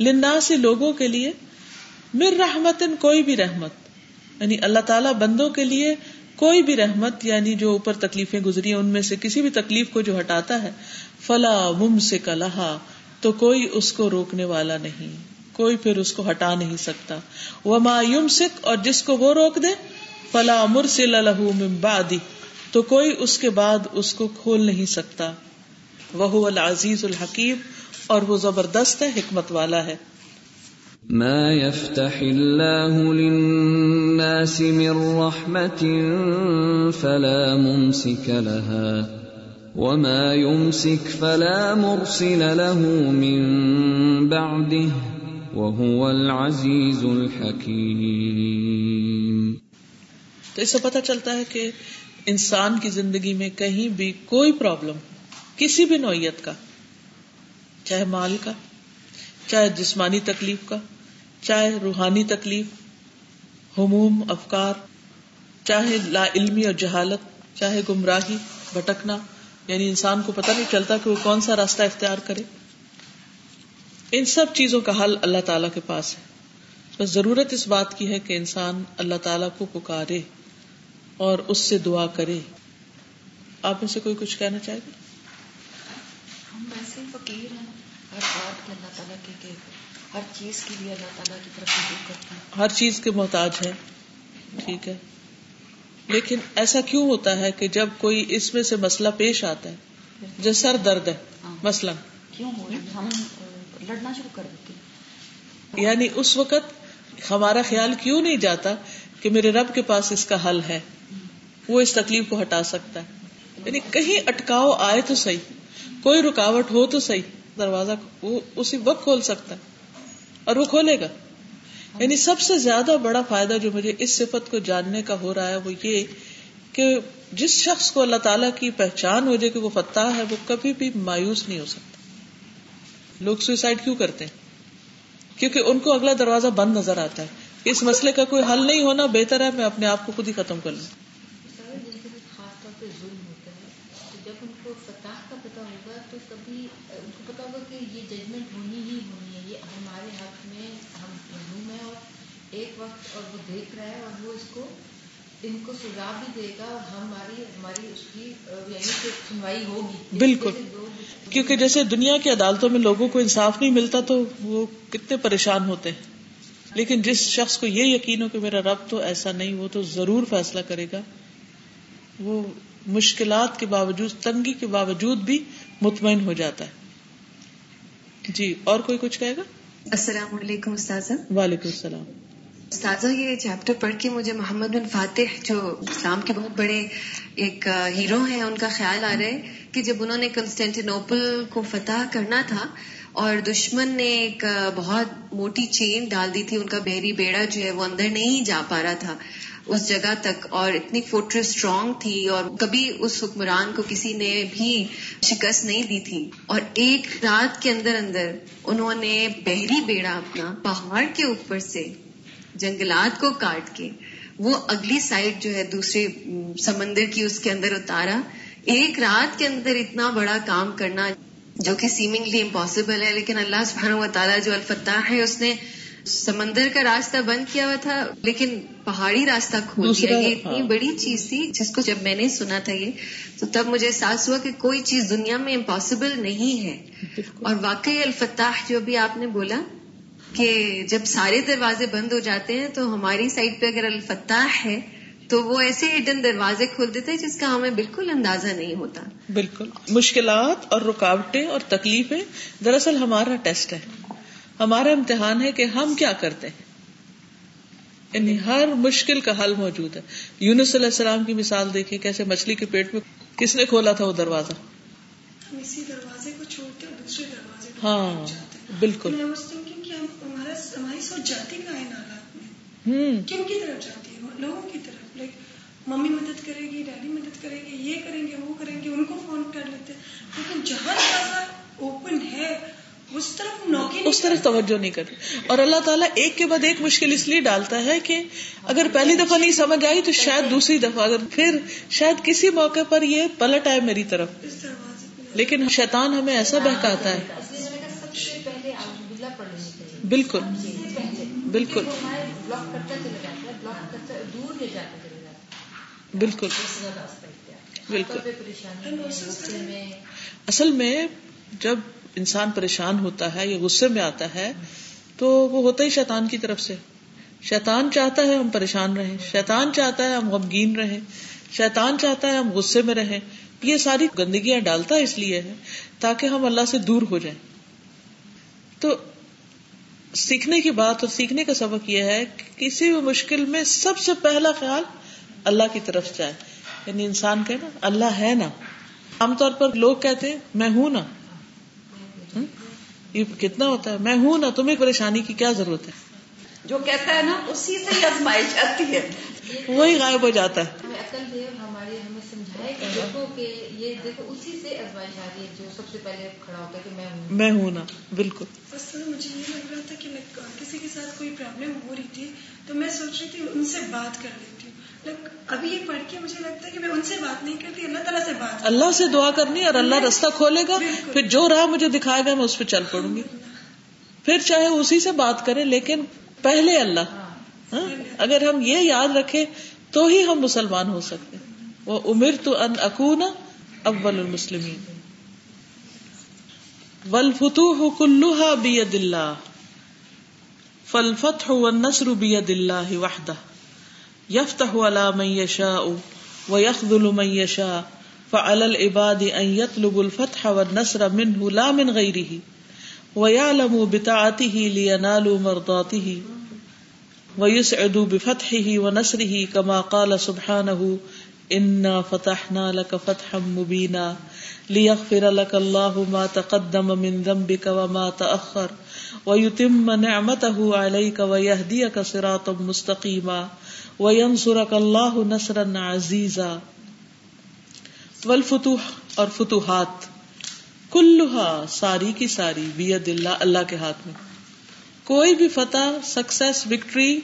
[SPEAKER 1] للناس لوگوں کے لیے من رحمت کوئی بھی رحمت یعنی اللہ تعالیٰ بندوں کے لیے کوئی بھی رحمت یعنی جو اوپر تکلیفیں گزری ہیں، ان میں سے کسی بھی تکلیف کو جو ہٹاتا ہے، فلا مم سے کلہا تو کوئی اس کو روکنے والا نہیں۔ کوئی پھر اس کو ہٹا نہیں سکتا۔ وہ مایوم سکھ اور جس کو وہ روک دے، فلا مرسل من بعدی تو کوئی اس کے بعد اس کو کھول نہیں سکتا۔ وہ العزیز الحکیم اور وہ زبردست ہے، حکمت والا ہے۔
[SPEAKER 2] ما يفتح الله للناس من رحمة فلا ممسك لها۔ وما يمسك فلا مرسل له من بعده۔ العزیز الحکیم۔
[SPEAKER 1] تو اس سے پتہ چلتا ہے کہ انسان کی زندگی میں کہیں بھی کوئی پرابلم، کسی بھی نوعیت کا، چاہے مال کا، چاہے جسمانی تکلیف کا، چاہے روحانی تکلیف، ہموم، افکار، چاہے لا علمی اور جہالت، چاہے گمراہی، بھٹکنا یعنی انسان کو پتہ نہیں چلتا کہ وہ کون سا راستہ اختیار کرے۔ ان سب چیزوں کا حل اللہ تعالیٰ کے پاس ہے۔ بس ضرورت اس بات کی ہے کہ انسان اللہ تعالیٰ کو پکارے اور اس سے دعا کرے۔ آپ میں سے کوئی کچھ کہنا چاہے گا؟
[SPEAKER 4] ہم ویسے فقیر ہیں۔ ہر بات کے اللہ تعالیٰ کے ہر چیز کی بھی اللہ تعالیٰ کی طرف کرتے ہیں۔
[SPEAKER 1] ہر چیز کے محتاج ہے ٹھیک ہے۔ لیکن ایسا کیوں ہوتا ہے کہ جب کوئی اس میں سے مسئلہ پیش آتا ہے جو سر درد ہے ہاں۔ مثلاً۔
[SPEAKER 4] کیوں ہم لڑنا شروع کر دیتے
[SPEAKER 1] یعنی اس وقت ہمارا خیال کیوں نہیں جاتا کہ میرے رب کے پاس اس کا حل ہے؟ وہ اس تکلیف کو ہٹا سکتا ہے۔ یعنی کہیں اٹکاؤ آئے تو صحیح، کوئی رکاوٹ ہو تو صحیح۔ دروازہ وہ اسی وقت کھول سکتا ہے اور وہ کھولے گا۔ یعنی سب سے زیادہ بڑا فائدہ جو مجھے اس صفت کو جاننے کا ہو رہا ہے وہ یہ کہ جس شخص کو اللہ تعالیٰ کی پہچان ہو جائے کہ وہ فتح ہے، وہ کبھی بھی مایوس نہیں ہو سکتا۔ لوگ سوئسائڈ کیوں کرتے ہیں؟ کیونکہ ان کو اگلا دروازہ بند نظر آتا ہے۔ اس مسئلے کا کوئی حل نہیں ہونا، بہتر ہے میں اپنے آپ کو خود ہی ختم کر لوں۔
[SPEAKER 7] خاص طور پہ ظلم ہوتا ہے جب ان کو کا ہوگا تو ان کو پتا ہوگا یہ ججمنٹ ہونی ہی ہونی ہمارے میں ایک وقت اور وہ دیکھ رہا ہے اور وہ اس کو ان کو سزا بھی دے گا ہماری ہماری اس کی یعنی سنوائی ہوگی۔
[SPEAKER 1] بالکل۔ کیونکہ جیسے دنیا کی عدالتوں میں لوگوں کو انصاف نہیں ملتا تو وہ کتنے پریشان ہوتے ہیں۔ لیکن جس شخص کو یہ یقین ہو کہ میرا رب تو ایسا نہیں وہ تو ضرور فیصلہ کرے گا۔ وہ مشکلات کے باوجود تنگی کے باوجود بھی مطمئن ہو جاتا ہے۔ جی اور کوئی کچھ کہے گا؟
[SPEAKER 8] السلام علیکم استاذہ۔
[SPEAKER 1] وعلیکم السلام۔
[SPEAKER 8] استاذہ، یہ چیپٹر پڑھ کے مجھے محمد بن فاتح، جو اسلام کے بہت بڑے ایک ہیرو ہیں، ان کا خیال آ رہا ہے کہ جب انہوں نے کنسٹینٹینوپل کو فتح کرنا تھا اور دشمن نے ایک بہت موٹی چین ڈال دی تھی، ان کا بحری بیڑا جو ہے وہ اندر نہیں جا پا رہا تھا اس جگہ تک اور اتنی فورٹریس اسٹرانگ تھی اور کبھی اس حکمران کو کسی نے بھی شکست نہیں دی تھی۔ اور ایک رات کے اندر اندر انہوں نے بحری بیڑا اپنا پہاڑ کے اوپر سے جنگلات کو کاٹ کے وہ اگلی سائڈ جو ہے دوسرے سمندر کی اس کے اندر اتارا۔ ایک رات کے اندر اتنا بڑا کام کرنا جو کہ سیمنگلی امپاسبل ہے لیکن اللہ سبحانہ و تعالیٰ جو الفتح ہے اس نے سمندر کا راستہ بند کیا ہوا تھا لیکن پہاڑی راستہ کھول دیا۔ یہ اتنی بڑی چیز تھی جس کو جب میں نے سنا تھا یہ تو تب مجھے احساس ہوا کہ کوئی چیز دنیا میں امپاسبل نہیں ہے۔ اور واقعی الفتح جو بھی آپ نے بولا کہ جب سارے دروازے بند ہو جاتے ہیں تو ہماری سائڈ پہ اگر الفتح ہے تو وہ ایسے ہڈن دروازے کھول دیتے ہیں جس کا ہمیں بالکل اندازہ نہیں ہوتا۔
[SPEAKER 1] بالکل۔ مشکلات اور رکاوٹیں اور تکلیفیں دراصل ہمارا ٹیسٹ ہے۔ ہمارا امتحان ہے کہ ہم کیا کرتے ہیں۔ یعنی ہر مشکل کا حل موجود ہے۔ یونس علیہ السلام کی مثال دیکھیں کیسے مچھلی کے پیٹ میں کس نے کھولا تھا وہ دروازہ؟
[SPEAKER 5] اسی دروازے کو چھوڑتے اور دوسرے دروازے
[SPEAKER 1] ہاں بالکل۔
[SPEAKER 5] ہمارا ہماری سوچ جاتی کہاں ان حالات میں۔ کن کی طرف جاتی ہے لوگوں کی طرف۔ لائک ممی مدد کرے گی ڈیڈی مدد کرے گی یہ کریں گے وہ کریں گے ان کو فون کر لیتے ہیں۔ لیکن جہاں دروازہ اوپن ہے اس طرف نوکی
[SPEAKER 1] اس طرف توجہ نہیں کرتی اور اللہ تعالیٰ ایک کے بعد ایک مشکل اس لیے ڈالتا ہے کہ اگر پہلی دفعہ نہیں سمجھ آئی تو شاید دوسری دفعہ۔ اگر پھر شاید کسی موقع پر یہ پلٹ آئے میری طرف۔ لیکن شیطان ہمیں ایسا بہکاتا ہے۔ بالکل بالکل۔ بالکل۔ بالکل۔ اصل میں جب انسان پریشان ہوتا ہے یا غصے میں آتا ہے، تو وہ ہوتا ہی شیطان کی طرف سے۔ شیطان چاہتا ہے ہم پریشان رہیں، شیطان چاہتا ہے ہم غمگین رہیں، شیطان چاہتا ہے ہم غصے میں رہیں۔ یہ ساری گندگیاں ڈالتا اس لیے ہے تاکہ ہم اللہ سے دور ہو جائیں۔ تو سیکھنے کی بات اور سیکھنے کا سبق یہ ہے کہ کسی بھی مشکل میں سب سے پہلا خیال اللہ کی طرف جائے۔ یعنی انسان کہ نا، اللہ ہے نا۔ عام طور پر لوگ کہتے ہیں، میں ہوں نا۔ یہ کتنا ہوتا ہے، میں ہوں نا، تمہیں پریشانی کی کیا ضرورت ہے؟
[SPEAKER 4] جو کہتا ہے نا اسی سے ہی آزمائی جاتی ہے۔
[SPEAKER 1] وہی غائب ہو جاتا ہے۔
[SPEAKER 7] ہمیں عقل ہمارے ہمیں سمجھائے کہ دیکھو کہ یہ دیکھو اسی سے ازمائش آ رہی ہے جو سب سے پہلے کھڑا ہوتا ہے کہ میں ہوں۔
[SPEAKER 1] میں ہوں نا بالکل۔
[SPEAKER 5] میں مجھے یہ لگ رہا تھا کہ like کسی کے ساتھ کوئی پرابلم ہو رہی تھی تو میں سوچ رہی تھی ان سے بات کر لیتی ہوں۔ لائک ابھی یہ پڑھ کے مجھے لگتا ہے کہ میں ان سے بات نہیں کرتی اللہ تعالیٰ سے بات
[SPEAKER 1] اللہ سے دعا کرنی اور اللہ راستہ کھولے گا پھر جو راہ مجھے دکھائے گا میں اس پہ چل پڑوں گی۔ پھر چاہے اسی سے بات کرے لیکن پہلے اللہ۔ ہاں؟ اگر ہم یہ یاد رکھے تو ہی ہم مسلمان ہو سکتے۔ وہ امر تو ان اکون اول المسلمین۔ والفتوح كلها بيد الله فالفتح والنصر بيد الله وحده يفتح على من يشاء ويخذل من يشاء فعل العباد ان يطلب الفتح والنصر منه لا من غيره ويعلم بطاعته لينالوا مرضاته ويسعدوا بفتحه ونصره كما قال سبحانه انا فتحنا لك فتحا مبينا ليغفر لك الله ما تقدم من ذنبك وما تأخر ويتم نعمته عليك ويهديك صراطا مستقيما وينصرك الله نصرا عزيزا۔ والفتوح اور فتوحات۔ کلہا، ساری کی ساری بید اللہ اللہ کے ہاتھ میں۔ کوئی بھی فتح سکسیس وکٹری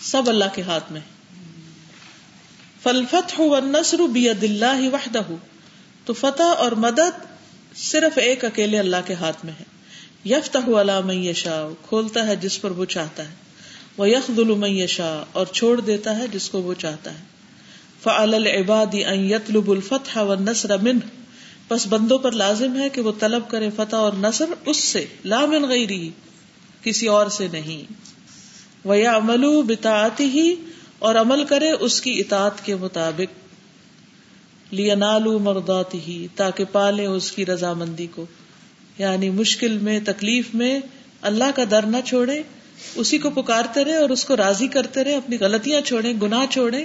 [SPEAKER 1] سب اللہ کے ہاتھ میں۔ فل فتح والنصر بید اللہ وحدہ۔ تو فتح اور مدد صرف ایک اکیلے اللہ کے ہاتھ میں ہے۔ یفتح علی من یشاء، کھولتا ہے جس پر وہ چاہتا ہے۔ وہ یخذل من یشاء، اور چھوڑ دیتا ہے جس کو وہ چاہتا ہے۔ فعل العباد ان یطلب الفتح والنصر منه بس بندوں پر لازم ہے کہ وہ طلب کرے فتح اور نصر اس سے، لا من غیری، کسی اور سے نہیں۔ وہ عمل بتاعتی ہی اور عمل کرے اس کی اطاعت کے مطابق۔ لیا نالو مرداتی ہی تاکہ پالے اس کی رضامندی کو۔ یعنی مشکل میں، تکلیف میں، اللہ کا در نہ چھوڑے اسی کو پکارتے رہے اور اس کو راضی کرتے رہے اپنی غلطیاں چھوڑے گناہ چھوڑے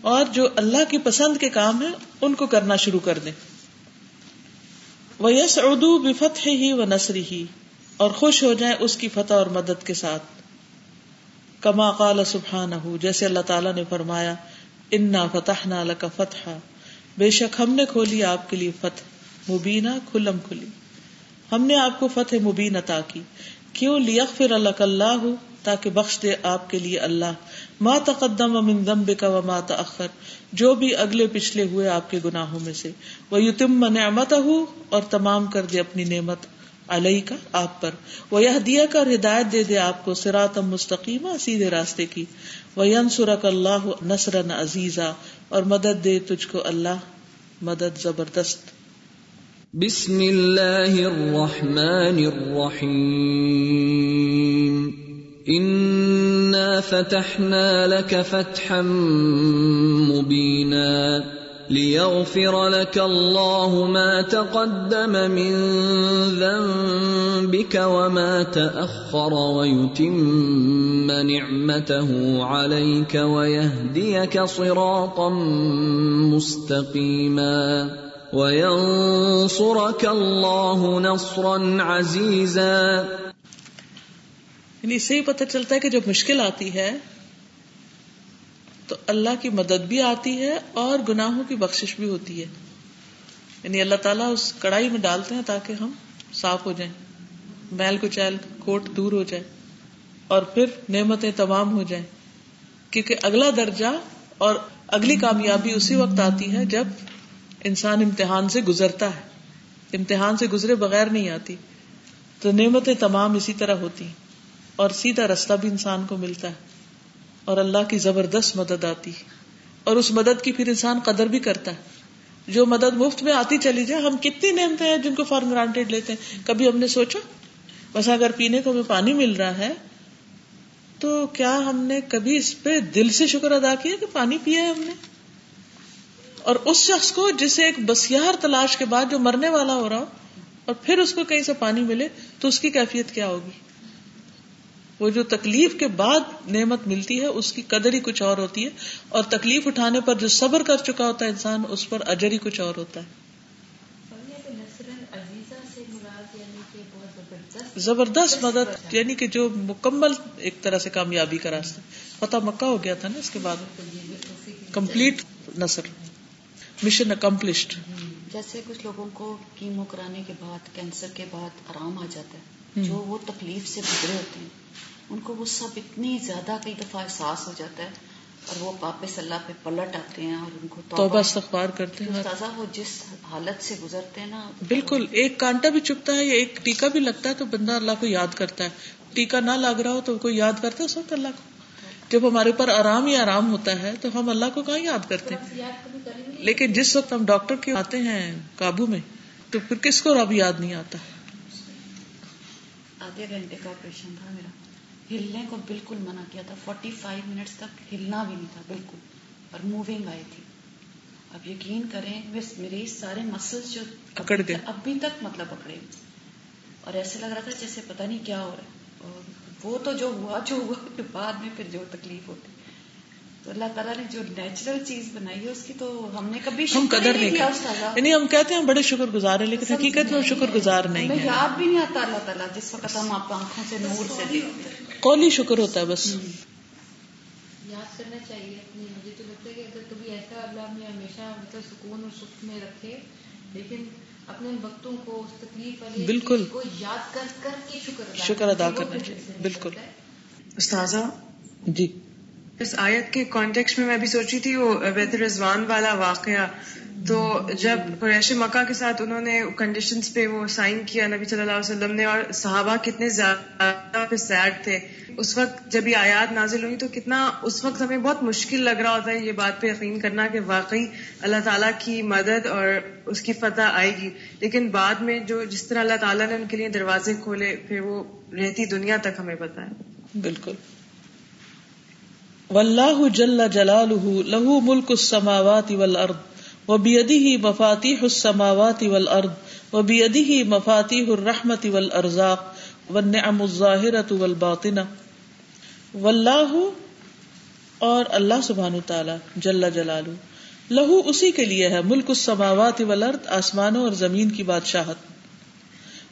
[SPEAKER 1] اور جو اللہ کی پسند کے کام ہیں، ان کو کرنا شروع کر دیں۔ وہ یس اردو بفت ہی و نسری ہی اور خوش ہو جائیں اس کی فتح اور مدد کے ساتھ۔ کما قال سبحان جیسے اللہ تعالیٰ نے فرمایا، انا فتح نہ کا فتح بے شک ہم نے کھولی آپ کے لیے فتح، مبینہ، کھلم کھلی۔ ہم نے آپ کو فتح مبین عطا کی۔ کیوں؟ لیغفر اللہ اللہ تاکہ بخش دے آپ کے لیے اللہ۔ ما تقدم من ذنبک و ما تأخر۔ جو بھی اگلے پچھلے ہوئے آپ کے گناہوں میں سے۔ وہ یتم نعمت اور تمام کر دے اپنی نعمت علیہ کا آپ پر۔ وہ یہ دیا کر ہدایت دے دے آپ کو سراتم مستقیمہ سیدھے راستے کی۔ وہ سرک اللہ نصر عزیزا۔ اور مدد دے تجھ کو اللہ۔ مدد زبردست۔
[SPEAKER 2] بسم اللہ الرحمن الرحیم۔ انا فتحنا لك فتحا مبینا ليغفر لك الله ما تقدم من ذنبك وما تأخر ويتم نعمته عليك ويهديك صراطا مستقيما وينصرك الله نصرا عزيزا
[SPEAKER 1] یعنی اس سے ہی پتہ چلتا ہے کہ جب مشکل آتی ہے، تو اللہ کی مدد بھی آتی ہے اور گناہوں کی بخشش بھی ہوتی ہے۔ یعنی اللہ تعالیٰ اس کڑائی میں ڈالتے ہیں تاکہ ہم صاف ہو جائیں، میل کچیل کوٹ دور ہو جائے اور پھر نعمتیں تمام ہو جائیں۔ کیونکہ اگلا درجہ اور اگلی کامیابی اسی وقت آتی ہے جب انسان امتحان سے گزرتا ہے۔ امتحان سے گزرے بغیر نہیں آتی۔ تو نعمتیں تمام اسی طرح ہوتی اور سیدھا رستہ بھی انسان کو ملتا ہے اور اللہ کی زبردست مدد آتی اور اس مدد کی پھر انسان قدر بھی کرتا ہے جو مدد مفت میں آتی چلی جائے ہم کتنی نعمتیں ہیں جن کو فارم گرانٹیڈ لیتے ہیں کبھی ہم نے سوچا بس اگر پینے کو ہمیں پانی مل رہا ہے تو کیا ہم نے کبھی اس پہ دل سے شکر ادا کیا کہ پانی پیا ہے ہم نے اور اس شخص کو جسے ایک بسیار تلاش کے بعد جو مرنے والا ہو رہا ہو اور پھر اس کو کہیں سے پانی ملے تو اس کی کیفیت کیا ہوگی وہ جو تکلیف کے بعد نعمت ملتی ہے اس کی قدر ہی کچھ اور ہوتی ہے۔ اور تکلیف اٹھانے پر جو صبر کر چکا ہوتا ہے انسان اس پر اجر ہی کچھ اور ہوتا ہے۔ زبردست مدد یعنی کہ جو مکمل ایک طرح سے کامیابی کا راستہ۔ پتا مکہ ہو گیا تھا نا اس کے بعد۔ کمپلیٹ نثر مشن اکمپلشڈ
[SPEAKER 4] جیسے کچھ لوگوں کو کیمو کرانے کے بعد کینسر کے بعد آرام آ جاتا ہے۔ جو وہ تکلیف سے گزرے ہوتے ہیں۔ ان کو وہ سب اتنی زیادہ کئی دفعہ احساس ہو جاتا ہے اور وہ واپس اللہ پہ پلٹ آتے ہیں اور ان کو
[SPEAKER 1] توبہ استغفار کرتے ہیں۔
[SPEAKER 4] تازہ وہ جس حالت سے گزرتے ہیں نا۔
[SPEAKER 1] بالکل ایک کانٹا بھی چپتا ہے یا ایک ٹیکا بھی لگتا ہے تو بندہ اللہ کو یاد کرتا ہے۔ ٹیکا نہ لگ رہا ہو تو کوئی یاد کرتا ہے اس وقت اللہ کو۔ جب ہمارے اوپر آرام ہی آرام ہوتا ہے تو ہم اللہ کو کہاں یاد کرتے ہیں؟ لیکن جس وقت ہم ڈاکٹر کے آتے ہیں قابو میں تو پھر کس کو اب یاد نہیں آتا؟
[SPEAKER 4] آدھے گھنٹے کا آپریشن تھا میرا۔ ہلنے کو بالکل منع کیا تھا۔ فورٹی فائیو منٹس تک ہلنا بھی نہیں تھا بالکل۔ اور موونگ آئی تھی۔ اب یقین کریں میرے سارے مسلس جو
[SPEAKER 1] اکڑ گئے
[SPEAKER 4] ابھی تک مطلب پکڑے۔ اور ایسے لگ رہا تھا جیسے پتہ نہیں کیا ہو رہا ہے۔ اور وہ تو جو ہوا جو ہوا پھر بعد میں پھر جو تکلیف ہوتی۔ تو اللہ تعالیٰ نے جو نیچرل چیز بنائی ہے اس کی تو ہم نے کبھی
[SPEAKER 1] ہم قدر نہیں
[SPEAKER 4] کیا
[SPEAKER 1] یعنی ہم کہتے ہیں ہم بڑے شکر گزار ہیں لیکن حقیقت میں شکر گزار نہیں ہیں۔
[SPEAKER 4] یاد بھی نہیں آتا اللہ تعالیٰ جس وقت ہم آپ آنکھوں سے نور سے دیکھتے ہیں۔
[SPEAKER 1] قولی شکر ہوتا ہے بس۔
[SPEAKER 7] یاد کرنا چاہیے اپنی مجھے تو لگتا ہے کہ اگر کبھی ایسا اللہ ہمیں ہمیشہ مطلب سکون اور سکھ میں رکھے لیکن اپنے وقتوں کو اس تکلیف والے
[SPEAKER 1] بالکل۔
[SPEAKER 7] کو یاد کر کر کے شکر ادا
[SPEAKER 1] شکر ادا
[SPEAKER 7] کرنا چاہیے
[SPEAKER 1] بالکل۔
[SPEAKER 7] ہے۔
[SPEAKER 3] استاذہ؟
[SPEAKER 1] جی۔
[SPEAKER 3] اس آیت کے کانٹیکس میں میں بھی سوچ رہی تھی، وہ بیت رضوان والا واقعہ۔ تو جب قریش مکہ کے ساتھ انہوں نے کنڈیشنز پہ وہ سائن کیا نبی صلی اللہ علیہ وسلم نے اور صحابہ کتنے زیادہ پہ سیڈ تھے۔ اس وقت جب یہ آیات نازل ہوئی تو کتنا اس وقت ہمیں بہت مشکل لگ رہا ہوتا ہے یہ بات پہ یقین کرنا کہ واقعی اللہ تعالیٰ کی مدد اور اس کی فتح آئے گی۔ لیکن بعد میں جو جس طرح اللہ تعالیٰ نے ان کے لیے دروازے کھولے، پھر وہ رہتی دنیا تک ہمیں بتایا
[SPEAKER 1] بالکل۔ واللہ جل جلالہ لہو ملک السماوات والارض وبیدہ مفاتیح السماوات والارض وبیدہ مفاتیح الرحمت والارزاق والنعم الظاہرة والباطنہ واللہ اور اللہ سبحانہ تعالی جل جلالہ لہو اسی کے لیے ہے ملک السماوات والارض آسمانوں اور زمین کی بادشاہت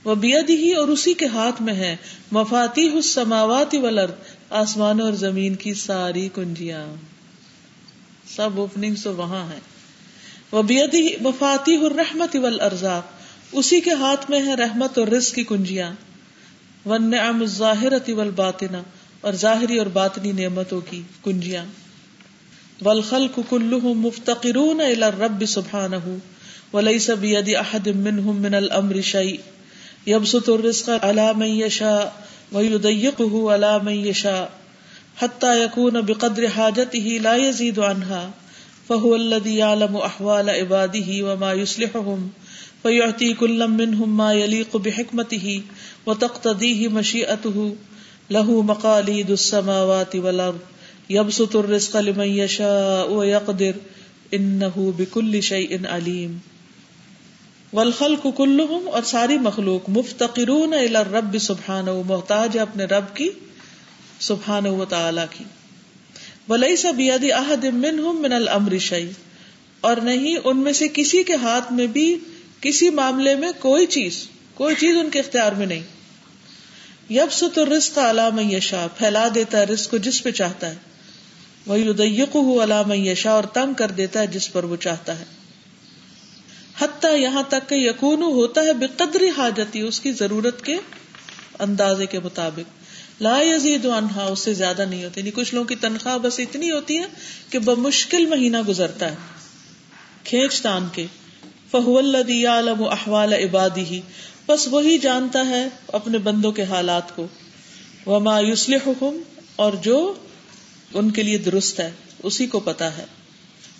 [SPEAKER 1] وہ ہی اور اسی کے ہاتھ میں ہے مفاتی السماوات والارض آسمان اور زمین کی ساری کنجیاں۔ سب اوپننگ تو وہاں ہے وہ بیدی مفاتی الرحمت والارزاق اسی کے ہاتھ میں ہے رحمت اور رزق کی کنجیاں۔ والنعم الظاہرۃ والباطنہ اور ظاہری اور باطنی نعمتوں کی کنجیاں۔ والخلق كلهم مفتقرون الى الرب سبحانه۔ وليس بيد احد منهم من الامر شيء۔ يبسط الرزق على من يشاء۔ ويضيقه على من يشاء حتى يكون بقدر حاجته لا يزيد عنها فهو الذي يعلم احوال عباده وما يصلحهم فيعطي كل منهم ما يليق بحكمته وتقتضيه مشيئته له مقاليد السماوات والارض يبسط الرزق لمن يشاء ويقدر انه بكل شيء عليم والخلق كلهم اور ساری مخلوق مفتقرون الى الرب سبحانه، محتاج اپنے رب کی، سبحانه وتعالى کی۔ وليس بيد احد منهم من الامر شيء اور نہیں ان میں سے کسی کے ہاتھ میں بھی کسی معاملے میں کوئی چیز کوئی چیز ان کے اختیار میں نہیں۔ یبسط الرزق على من يشاء پھیلا دیتا ہے رزق کو جس پہ چاہتا ہے۔ وہی ادیق علام یشا اور تنگ کر دیتا ہے جس پر وہ چاہتا ہے۔ حتیٰ یہاں تک کہ یقون ہوتا ہے بے قدری حاجتی اس کی ضرورت کے اندازے کے مطابق۔ لا یزید عنہا، اس سے زیادہ نہیں ہوتی یعنی کچھ لوگوں کی تنخواہ بس اتنی ہوتی ہے کہ بمشکل مہینہ گزرتا ہے۔ کھینچ تان کے۔ فہو الذی یعلم احوال عبادی ہی بس وہی جانتا ہے اپنے بندوں کے حالات کو۔ وما یصلحہم اور جو ان کے لیے درست ہے، اسی کو پتا ہے۔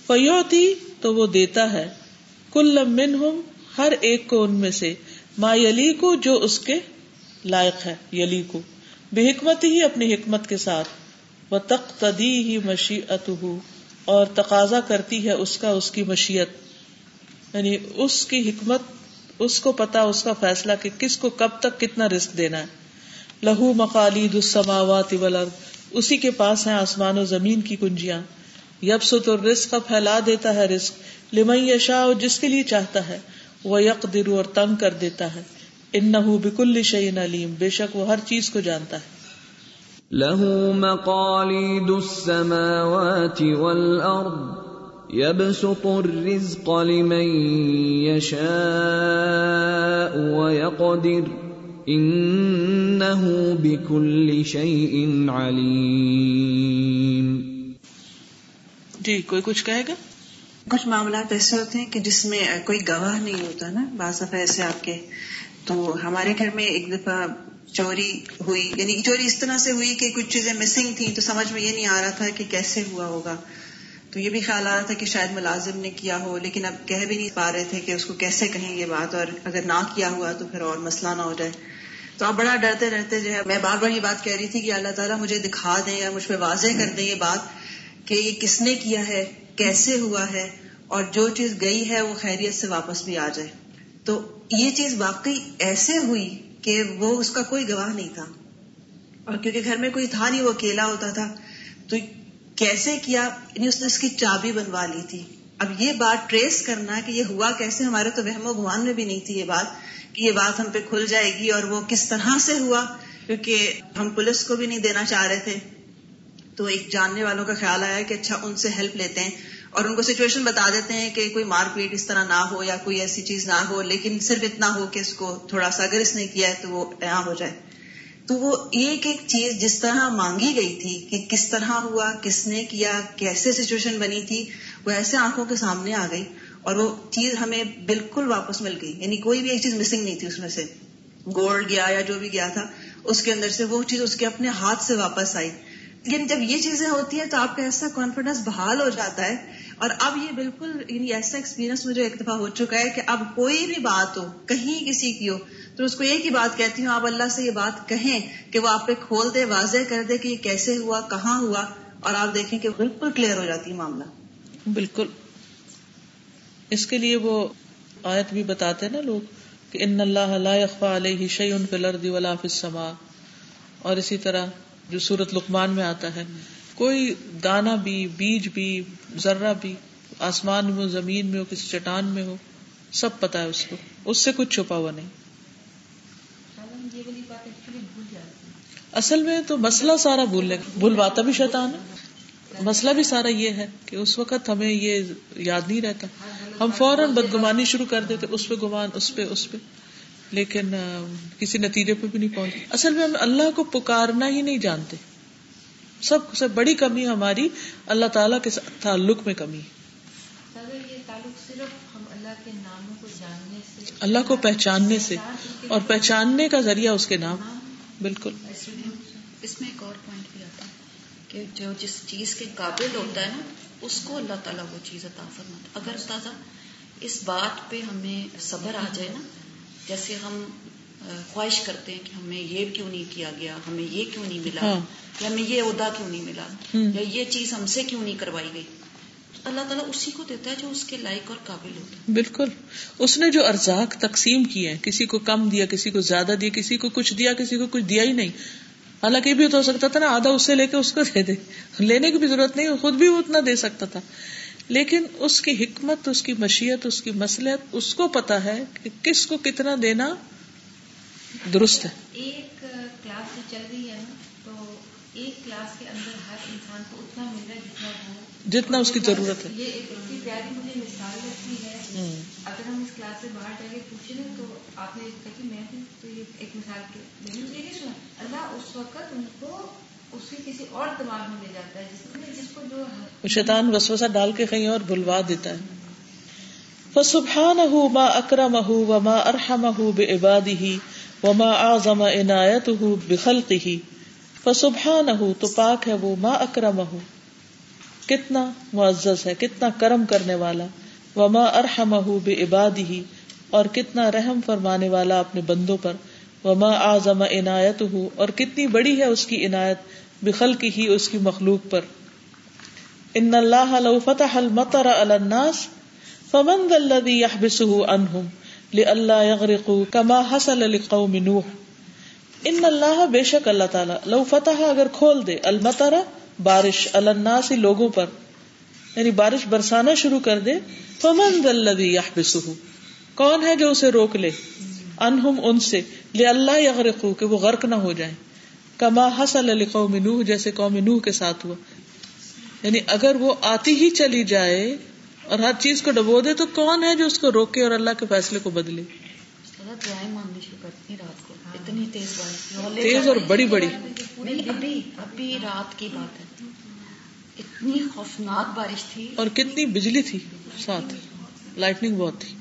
[SPEAKER 1] فیوتی تو وہ دیتا ہے۔ کل منہم، ہر ایک کو ان میں سے، ما یلی کو جو اس کے لائق ہے یلی کو بے حکمت ہی اپنی حکمت کے ساتھ۔ وہ تقتدی ہی مشیت اور تقاضا کرتی ہے اس کا، اس کی مشیت۔ یعنی اس کی حکمت، اس کو پتا، اس کا فیصلہ کہ کس کو کب تک کتنا رسک دینا ہے۔ لہو مقالید السماوات والارض اسی کے پاس ہیں آسمان و زمین کی کنجیاں۔ یب ست اور رسک پھیلا دیتا ہے رسک لمن یشا جس کے لیے چاہتا ہے وہ یک درو اور تنگ کر دیتا ہے۔ ان نہ بکل شعین علیم بے شک وہ ہر چیز کو جانتا ہے۔
[SPEAKER 2] له مقاليد السماوات والأرض يبسط الرزق لمن يشاء ويقدر انه بكل شيء عليم
[SPEAKER 1] جی کوئی کچھ کہے گا؟
[SPEAKER 6] کچھ معاملات ایسے ہوتے ہیں کہ جس میں کوئی گواہ نہیں ہوتا نا، بعض دفعہ ایسے آپ کے، تو ہمارے گھر میں ایک دفعہ چوری ہوئی یعنی چوری اس طرح سے ہوئی کہ کچھ چیزیں مسنگ تھیں تو سمجھ میں یہ نہیں آ رہا تھا کہ کیسے ہوا ہوگا۔ تو یہ بھی خیال آ رہا تھا کہ شاید ملازم نے کیا ہو، لیکن اب کہہ بھی نہیں پا رہے تھے کہ اس کو کیسے کہیں یہ بات، اور اگر نہ کیا ہوا تو پھر اور مسئلہ نہ ہو جائے۔ تو آپ بڑا ڈرتے ڈرتے جو ہے، میں بار بار یہ بات کہہ رہی تھی کہ اللہ تعالیٰ مجھے دکھا دیں یا مجھ پہ واضح کر دیں یہ بات کہ یہ کس نے کیا ہے۔ کیسے ہوا ہے
[SPEAKER 9] اور جو چیز گئی ہے وہ خیریت سے واپس بھی آ جائے۔ تو یہ چیز واقعی ایسے ہوئی کہ وہ اس کا کوئی گواہ نہیں تھا۔ اور کیونکہ گھر میں کوئی تھا نہیں، وہ اکیلا ہوتا تھا۔ تو کیسے کیا؟ یعنی اس نے اس کی چابی بنوا لی تھی۔ اب یہ بات ٹریس کرنا کہ یہ ہوا کیسے، ہمارے تو وہم و گمان میں بھی نہیں تھی یہ بات کہ یہ بات ہم پہ کھل جائے گی اور وہ کس طرح سے ہوا، کیونکہ ہم پولیس کو بھی نہیں دینا چاہ رہے تھے۔ تو ایک جاننے والوں کا خیال آیا کہ اچھا ان سے ہیلپ لیتے ہیں اور ان کو سچویشن بتا دیتے ہیں کہ کوئی مار پیٹ اس طرح نہ ہو یا کوئی ایسی چیز نہ ہو، لیکن صرف اتنا ہو کہ اس کو تھوڑا سا اگر اس نے کیا ہے تو وہ یہاں ہو جائے۔ تو وہ ایک ایک چیز جس طرح مانگی گئی تھی کہ کس طرح ہوا، کس نے کیا، کیسے سچویشن بنی تھی، وہ ایسے آنکھوں کے سامنے آ گئی اور وہ چیز ہمیں بالکل واپس مل گئی۔ یعنی کوئی بھی ایک چیز مسنگ نہیں تھی اس میں سے۔ گولڈ گیا یا جو بھی گیا تھا، اس کے اندر سے وہ چیز اس کے اپنے ہاتھ سے واپس آئی۔ یعنی جب یہ چیزیں ہوتی ہیں تو آپ کا ایسا کانفیڈینس بحال ہو جاتا ہے۔ اور اب یہ بالکل یعنی ایسا ایکسپیرینس مجھے ایک دفعہ ہو چکا ہے کہ اب کوئی بھی بات ہو، کہیں کسی کی ہو، تو اس کو ایک ہی بات کہتی ہوں، آپ اللہ سے یہ بات کہیں کہ وہ آپ پہ کھول دے، واضح کر دے کہ یہ کیسے ہوا، کہاں ہوا، اور آپ دیکھیں کہ بالکل کلیئر ہو جاتی ہے معاملہ۔
[SPEAKER 1] بالکل۔ اس کے لیے وہ آیت بھی بتاتے نا لوگ کہ ان اللہ لا يخفى علیہ شیء فی الارض ولا فی السماء۔ اور اسی طرح جو سورت لقمان میں آتا ہے، کوئی دانا بھی، بیج بھی، ذرہ بھی، آسمان میں ہو، زمین میں ہو، کسی چٹان میں ہو، سب پتا ہے اس کو۔ اس سے کچھ چھپا ہوا نہیں۔ اصل میں تو مسئلہ سارا بھولنے بھولواتا بھی شیطان ہے۔ مسئلہ بھی سارا یہ ہے کہ اس وقت ہمیں یہ یاد نہیں رہتا۔ ہم فوراً بدگمانی شروع کر دیتے، اس پہ گمان، اس پہ اس پہ۔ لیکن کسی نتیجے پہ بھی نہیں پہنچتے اصل میں ہم اللہ کو پکارنا ہی نہیں جانتے۔ سب سے بڑی کمی ہماری اللہ تعالیٰ کے تعلق میں کمی اللہ کو پہچاننے سے اور پہچاننے کا ذریعہ اس کے نام۔ بالکل۔
[SPEAKER 4] اس میں ایک اور پوائنٹ بھی آتا ہے کہ جو جس چیز کے قابل ہوتا ہے نا اس کو اللہ تعالیٰ وہ چیز عطا فرماتا اگر تازہ اس بات پہ ہمیں صبر آ جائے نا جیسے ہم خواہش کرتے ہیں کہ ہمیں یہ کیوں نہیں کیا گیا ہمیں یہ کیوں نہیں ملا
[SPEAKER 1] ہاں۔
[SPEAKER 4] یا ہمیں یہ عہدہ کیوں نہیں ملا یا یہ چیز ہم سے کیوں نہیں کروائی گئی؟ اللہ تعالیٰ اسی کو دیتا ہے جو اس کے لائق اور قابل ہوتا ہے۔
[SPEAKER 1] بالکل۔ اس نے جو ارزاق تقسیم کیے ہیں کسی کو کم دیا کسی کو زیادہ دیا کسی کو کچھ دیا کسی کو کچھ دیا ہی نہیں۔ حالانکہ یہ بھی تو ہو سکتا تھا نا آدھا اس سے لے کے اس کو دے دے۔ لینے کی بھی ضرورت نہیں خود بھی وہ اتنا دے سکتا تھا۔ لیکن اس کی حکمت اس کی مشیت اس کی مسلحت اس کو پتا ہے کہ کس کو کتنا دینا درست ہے۔
[SPEAKER 7] ایک کلاس جو چل رہی ہے نا تو ایک کلاس کے اندر ہر انسان کو اتنا مل رہا ہے جتنا وہ
[SPEAKER 1] جتنا اس کی ضرورت ہے۔
[SPEAKER 7] یہ ایک اتنی پیاری مجھے مثال لگتی ہے۔ اگر ہم اس کلاس سے باہر جا کے پوچھیں نا تو آپ نے کہا کہ میں تو یہ ایک مثال کے اللہ اس وقت ان کو اسی کسی اور دماغ میں لے جاتا ہے جس میں جس کو جو
[SPEAKER 1] شیطان وسوسہ ڈال کے کہیں اور بھلوا دیتا ہے۔ فسبحانه ما اکرمه وما ارحمه بعباده وما اعظم عنایته بخلقه۔ فسبحانه تو پاک ہے وہ ما اکرمه کتنا معزز ہے، کتنا کرم کرنے والا۔ وما ارحمه بعباده۔ اور کتنا رحم فرمانے والا اپنے بندوں پر۔ وما اعظم عنایته اور کتنی بڑی ہے اس کی عنایت بخل کی ہی، اس کی مخلوق پر۔ ان اللہ لو فتح المطر على الناس فمن ذا الذي يحبسه عنهم لئلا يغرقوا كما حصل لقوم نوح۔ ان اللہ بے شک اللہ تعالی لو فتح اگر کھول دے المطر بارش على الناس لوگوں پر یعنی بارش برسانا شروع کر دے، فمن ذا الذي يحبسه کون ہے جو اسے روک لے؟ انہم ان سے، لئلا يغرقوا کہ وہ غرق نہ ہو جائیں۔ کما حصل علی قوم نوح جیسے قوم نوح کے ساتھ ہوا۔ یعنی اگر وہ آتی ہی چلی جائے اور ہر چیز کو ڈبو دے تو کون ہے جو اس کو روکے اور اللہ کے فیصلے کو بدلے؟
[SPEAKER 4] اتنی تیز بارش
[SPEAKER 1] تیز اور بڑی بڑی۔
[SPEAKER 4] ابھی ابھی رات کی بات ہے۔ اتنی خوفناک بارش تھی۔
[SPEAKER 1] اور کتنی بجلی تھی ساتھ۔ لائٹنگ بہت تھی۔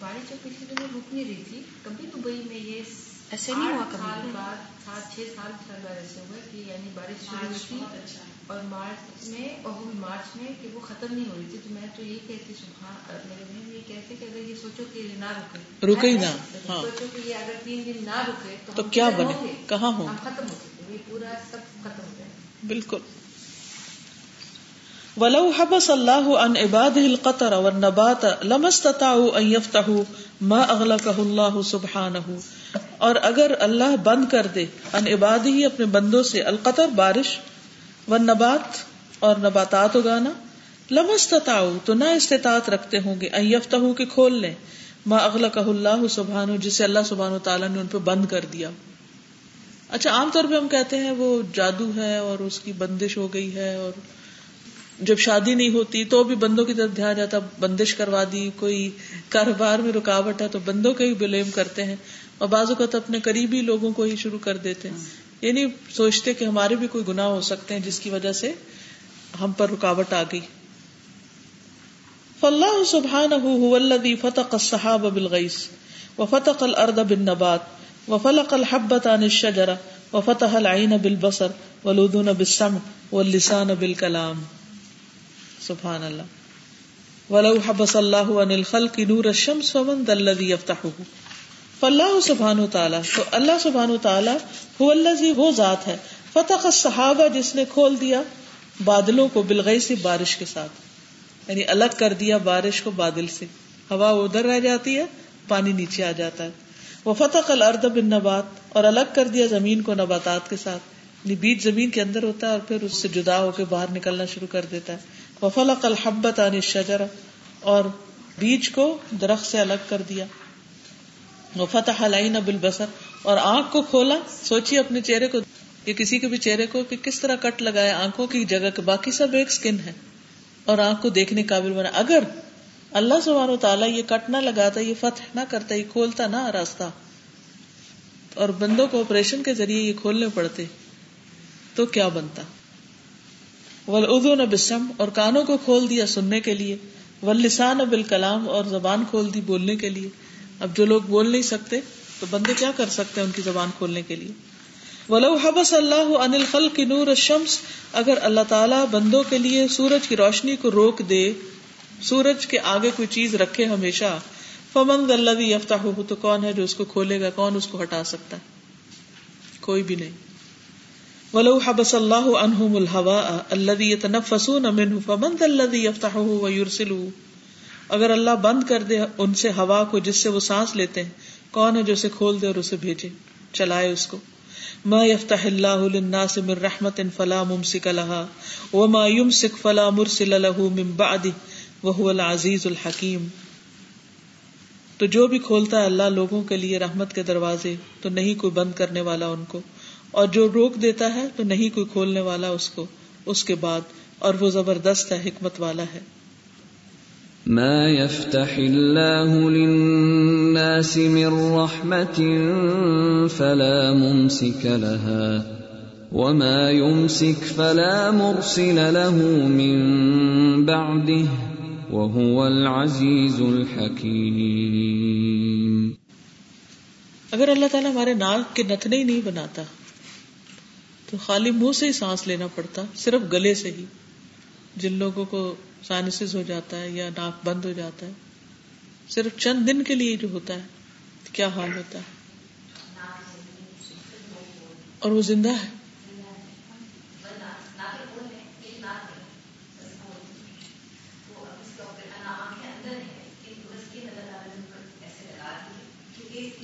[SPEAKER 7] بارش جو پچھلے دنوں رک نہیں رہی تھی کبھی دبئی میں یہ
[SPEAKER 4] ایسے نہیں ہوا
[SPEAKER 7] سال
[SPEAKER 4] کبھی
[SPEAKER 7] بعد سات چھ سال ایسے ہوا کہ یعنی بارش شروع ہوئی تھی۔ اور مارچ میں اور وہ بھی مارچ میں کہ وہ ختم نہیں ہو رہی تھی۔ تو میں تو یہ کہتی سبحان میرے بہن یہ کہتے کہ اگر یہ سوچو کہ یہ نہ رکے۔
[SPEAKER 1] رکے ہی نہ ہاں۔
[SPEAKER 7] سوچو کہ یہ اگر تین دن نہ رکے
[SPEAKER 1] تو کیا بنے۔ کہاں ہوں؟
[SPEAKER 7] ہم ختم ہو سکتے یہ پورا سب ختم ہو جائے۔
[SPEAKER 1] بالکل۔ ولو حبس اللہ ان عباد القطر والنبات لم استطاعوا ان يفتحوا ما اغلقه الله سبحانه۔ اور اگر اللہ بند کر دے ان عباد ہی اپنے بندوں سے القطر بارش والنبات اور نباتات اگانا لم تو نہ استطاعت رکھتے ہوں گے۔ ان يفتحوا کہ کھول لیں۔ ما اغلقه اللہ سبحانہ، جسے اللہ سبحانہ تعالیٰ نے ان پہ بند کر دیا۔ اچھا عام طور پہ ہم کہتے ہیں وہ جادو ہے اور اس کی بندش ہو گئی ہے اور جب شادی نہیں ہوتی تو بھی بندوں کی طرف دھیان جاتا، بندش کروا دی، کوئی کاروبار میں رکاوٹ ہے تو بندوں کا ہی بلیم کرتے ہیں۔ اور بعض اوقات اپنے قریبی لوگوں کو ہی شروع کر دیتے ہیں۔ یہ نہیں سوچتے کہ ہمارے بھی کوئی گناہ ہو سکتے ہیں جس کی وجہ سے ہم پر رکاوٹ آ گئی۔ فاللہ سبحانہ هو الذی فتق الصحاب بالغیث وفتق الارض بالنبات وفلق الحبة عن الشجرة وفتح العین بالبصر والودون بالسمع واللسان بالکلام۔ سبحان اللہ۔ ولو حبس اللہ عن الخلق نور الشمس فمن ذا الذي يفتحه فاللہ سبحانہ تعالی تو اللہ سبحانہ تعالی هو وہ ذات ہے۔ فتح الصحابہ، جس نے کھول دیا بادلوں کو بالغیث، بارش کے ساتھ۔ یعنی الگ کر دیا بارش کو بادل سے۔ ہوا ادھر رہ جاتی ہے، پانی نیچے آ جاتا ہے۔ وہ فتح الارض بالنبات، اور الگ کر دیا زمین کو نباتات کے ساتھ۔ یعنی بیج زمین کے اندر ہوتا ہے، اور پھر اس سے جدا ہو کے باہر نکلنا شروع کر دیتا ہے۔ وفلق الحبت عن الشجر اور بیج کو درخت سے الگ کر دیا۔ وفتح العین بالبصر، اور آنکھ کو کھولا سوچیے اپنے چہرے کو یا کسی کے بھی چہرے کو، کہ کس طرح کٹ لگایا، آنکھوں کی جگہ کے باقی سب ایک سکن ہے، اور آنکھ کو دیکھنے قابل بنا۔ اگر اللہ سبحانہ تعالیٰ یہ کٹ نہ لگاتا، یہ فتح نہ کرتا، یہ کھولتا نہ راستہ، اور بندوں کو آپریشن کے ذریعے یہ کھولنے پڑتے، تو کیا بنتا؟ ولادون بسم اور کانوں کو کھول دیا سننے کے لیے ولسان بال کلام اور زبان کھول دی بولنے کے لیے۔ اب جو لوگ بول نہیں سکتے، تو بندے کیا کر سکتے ہیں ان کی زبان کھولنے کے لیے؟ ولو حبس اللہ ان الخل کی نور الشمس، اگر اللہ تعالیٰ بندوں کے لیے سورج کی روشنی کو روک دے، سورج کے آگے کوئی چیز رکھے ہمیشہ، فمن اللہ یفتہ ہو تو کون ہے جو اس کو کھولے گا؟ کون اس کو ہٹا سکتا ہے؟ کوئی بھی نہیں۔ ولو حبس اللہ عنہم الهواء الذي يتنفسون منه، فمن الذي يفتحه ويرسله اگر اللہ بند کر دے ان سے ہوا کو جس سے وہ سانس لیتے ہیں، کون ہے جو اسے کھول دے اور اسے بھیجے؟ چلائے اس کو۔ ما يفتح الله للناس من رحمت فلا ممسك لها وما يمسك فلا مرسل له من بعده وهو العزيز الحكيم تو جو بھی کھولتا ہے اللہ لوگوں کے لیے رحمت کے دروازے، تو نہیں کوئی بند کرنے والا ان کو۔ اور جو روک دیتا ہے، تو نہیں کوئی کھولنے والا اس کو، اس کے بعد۔ اور وہ زبردست ہے، حکمت والا ہے۔
[SPEAKER 2] ما يفتح الله للناس من رحمة فلا ممسك لها وما يمسك فلا مرسل له من بعده وهو العزيز الحكيم
[SPEAKER 1] اگر اللہ تعالیٰ ہمارے ناک کے نتنے ہی نہیں بناتا، تو خالی منہ سے ہی سانس لینا پڑتا، صرف گلے سے ہی۔ جن لوگوں کو سائنس ہو جاتا ہے یا ناک بند ہو جاتا ہے، صرف چند دن کے لیے جو ہوتا ہے، کیا حال ہوتا ہے؟ اور وہ زندہ ہے؟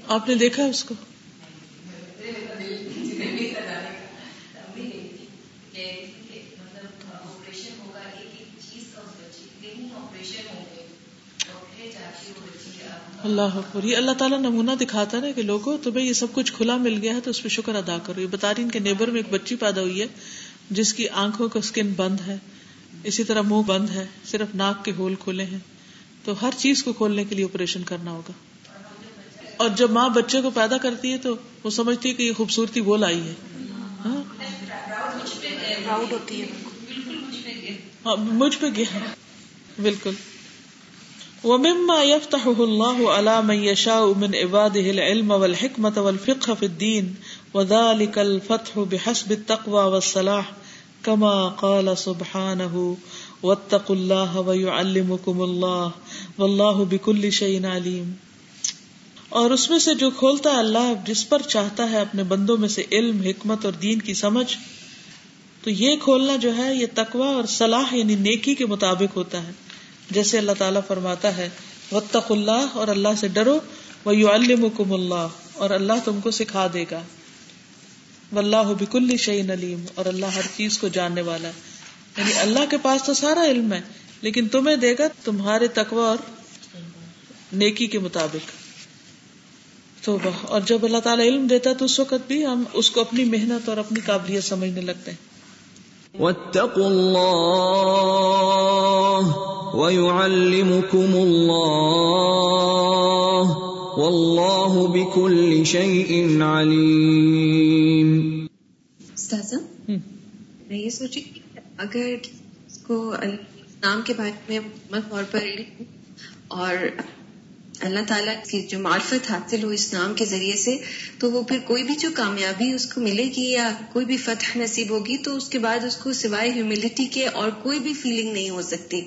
[SPEAKER 1] آپ نے دیکھا اس کو؟ اللہ حکر یہ اللہ تعالیٰ نمونہ دکھاتا نا کہ لوگوں تمہیں یہ سب کچھ کھلا مل گیا ہے تو اس پہ شکر ادا کرو. یہ بتا رہی ان کے نیبر میں ایک بچی پیدا ہوئی ہے جس کی آنکھوں کا اسکن بند ہے اسی طرح منہ بند ہے صرف ناک کے ہول کھلے ہیں۔ تو ہر چیز کو کھولنے کے لیے آپریشن کرنا ہوگا۔ اور جب ماں بچے کو پیدا کرتی ہے تو وہ سمجھتی ہے کہ یہ خوبصورتی وہ لائی ہے۔ ہاں, ہاں، مجھ پہ گیا۔ بالکل۔ ومما يفتحه الله على من يشاء من عباده العلم والحكمة والفقه في الدين، وذلك الفتح بحسب التقوى والصلاح، كما قال سبحانه واتقوا الله ويعلمكم الله، والله بكل شيء عليم. اور اس میں سے جو کھولتا ہے اللہ، جس پر چاہتا ہے اپنے بندوں میں سے علم، حکمت اور دین کی سمجھ، تو یہ کھولنا جو ہے، یہ تقوا اور صلاح یعنی نیکی کے مطابق ہوتا ہے۔ جیسے اللہ تعالیٰ فرماتا ہے وطق اللہ اور اللہ سے ڈرو وہ یو المکم اللہ اور اللہ تم کو سکھا دے گا۔ واللہ بکل شعین علیم اور اللہ ہر چیز کو جاننے والا ہے۔ یعنی اللہ کے پاس تو سارا علم ہے، لیکن تمہیں دے گا تمہارے تقوا اور نیکی کے مطابق۔ تو اور جب اللہ تعالیٰ علم دیتا تو اس وقت بھی ہم اس کو اپنی محنت اور اپنی قابلیت سمجھنے لگتے ہیں۔
[SPEAKER 2] واتقوا الله ويعلمكم الله والله بكل شيء عليم
[SPEAKER 8] استاذہ میں یہ سوچی کہ اگر اس کو نام کے بارے میں مکمل طور پر اور اللہ تعالیٰ کی جو معرفت حاصل ہو اس نام کے ذریعے سے تو وہ پھر کوئی بھی جو کامیابی اس کو ملے گی یا کوئی بھی فتح نصیب ہوگی تو اس کے بعد اس کو سوائے ہیوملٹی کے اور کوئی بھی فیلنگ نہیں ہو سکتی۔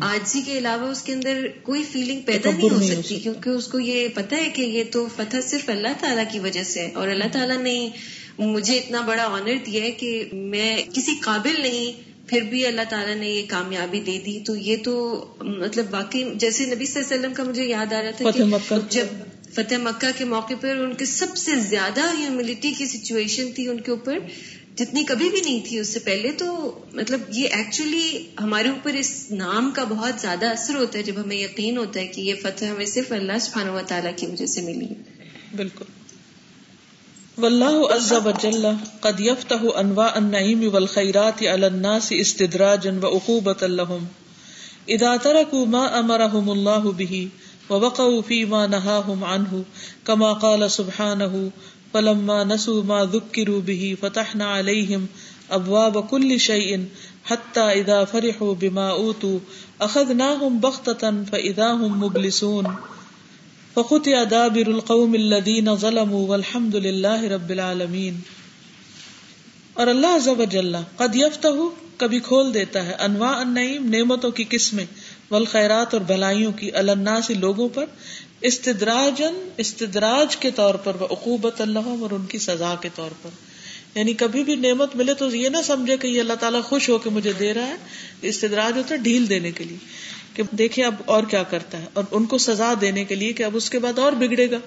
[SPEAKER 8] آجزی کے علاوہ اس کے اندر کوئی فیلنگ پیدا نہیں ہو سکتی کیونکہ اس کو یہ پتا ہے کہ یہ تو فتح صرف اللہ تعالیٰ کی وجہ سے اور اللہ تعالیٰ نے مجھے اتنا بڑا آنر دیا ہے کہ میں کسی قابل نہیں پھر بھی اللہ تعالیٰ نے یہ کامیابی دے دی۔ تو یہ تو مطلب باقی جیسے نبی صلی اللہ علیہ وسلم کا مجھے یاد آ رہا تھا کہ جب فتح مکہ کے موقع پر ان کے سب سے زیادہ ہیوملٹی کی سچویشن تھی ان کے اوپر جتنی کبھی بھی نہیں تھی اس سے پہلے تو مطلب یہ ایکچولی ہمارے اوپر اس نام کا بہت زیادہ اثر ہوتا ہے جب ہمیں یقین ہوتا ہے کہ یہ فتح ہمیں صرف اللہ سبحانہ و تعالیٰ کی وجہ سے ملی۔ ہے
[SPEAKER 1] بالکل۔ واللہ عز وجل قد يفتح انواع النعیم والخیرات علی الناس استدراجا وعقوبة لهم. اذا تركوا ما امرهم الله به ووقعوا فيما نهاهم عنه كما قال سبحانه، فلما نسوا ما ذكروا به فتحنا عليهم ابواب كل شيء حتى اذا فرحوا بما اوتوا، اخذناهم بغتة فاذا هم مبلسون. فخت دابر القوم الذين ظلموا والحمد لله رب العالمین اور اللہ عز وجل قد يفتح، کبھی کھول دیتا ہے۔ انواع النعیم، نعمتوں کی قسمیں۔ والخیرات اور بھلائیوں کی۔ الناس، لوگوں پر۔ استدراجن استدراج کے طور پر۔ عقوبت اللہ اور ان کی سزا کے طور پر۔ یعنی کبھی بھی نعمت ملے تو یہ نہ سمجھے کہ یہ اللہ تعالیٰ خوش ہو کے مجھے دے رہا ہے۔ استدراج ہوتا ہے ڈھیل دینے کے لیے۔ کہ دیکھیں اب اور کیا کرتا ہے اور ان کو سزا دینے کے لیے کہ اب اس کے بعد اور بگڑے گا۔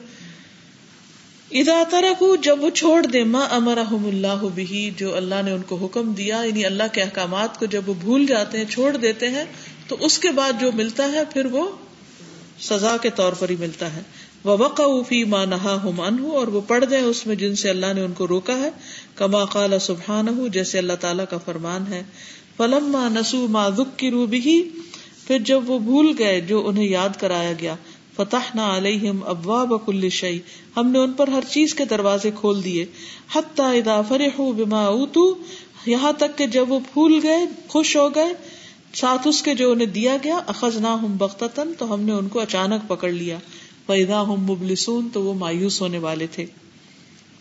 [SPEAKER 1] ادا ترک جب وہ چھوڑ دے ماں امر اللہ بھی جو اللہ نے ان کو حکم دیا یعنی اللہ کے احکامات کو جب وہ بھول جاتے ہیں، چھوڑ دیتے ہیں، تو اس کے بعد جو ملتا ہے، پھر وہ سزا کے طور پر ہی ملتا ہے۔ وہ وقع فی ماں نہا ہم اور وہ پڑھ دیں اس میں جن سے اللہ نے ان کو روکا ہے۔ کما قال سبحان جیسے اللہ تعالیٰ کا فرمان ہے۔ فلم ماں نسو ماں دکھ کی روبی پھر جب وہ بھول گئے جو انہیں یاد کرایا گیا فتح نہ علیہم ابوا بکل شعی ہم نے ان پر ہر چیز کے دروازے کھول دیے۔ حتیٰ ادا فرح بما اوتو یہاں تک کہ جب وہ پھول گئے، خوش ہو گئے، ساتھ اس کے جو انہیں دیا گیا اخذ نہ ہم بختن تو ہم نے ان کو اچانک پکڑ لیا۔ فیدا ہم مبلسون، تو وہ مایوس ہونے والے تھے۔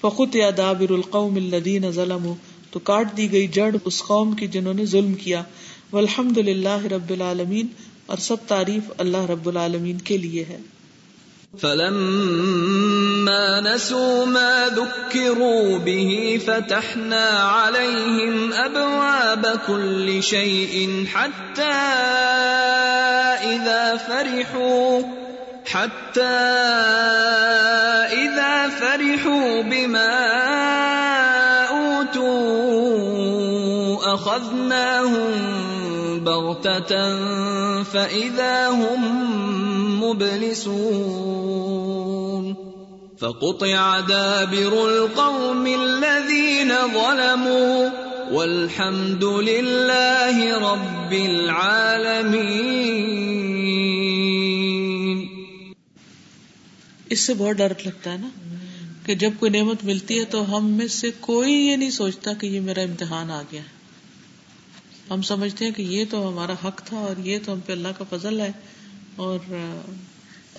[SPEAKER 1] فخت یا دابر القوم الدین ظلم تو کاٹ دی گئی جڑ اس قوم کی جنہوں نے ظلم کیا۔ والحمد للہ رب العالمین، اور سب تعریف اللہ رب العالمین کے لیے ہے۔
[SPEAKER 2] فلما نسوا ما ذكروا به فتحنا عليهم ابواب كل شيء حتى اذا فرحوا حتى اذا فرحوا بما اوتوا اخذناهم فإذا هم مبلسون فقطع دابر القوم الذين ظلموا والحمد لله رب العالمين
[SPEAKER 1] اس سے بہت ڈر لگتا ہے نا کہ جب کوئی نعمت ملتی ہے تو ہم میں سے کوئی یہ نہیں سوچتا کہ یہ میرا امتحان آ گیا ہے۔ ہم سمجھتے ہیں کہ یہ تو ہمارا حق تھا اور یہ تو ہم پہ اللہ کا فضل ہے۔ اور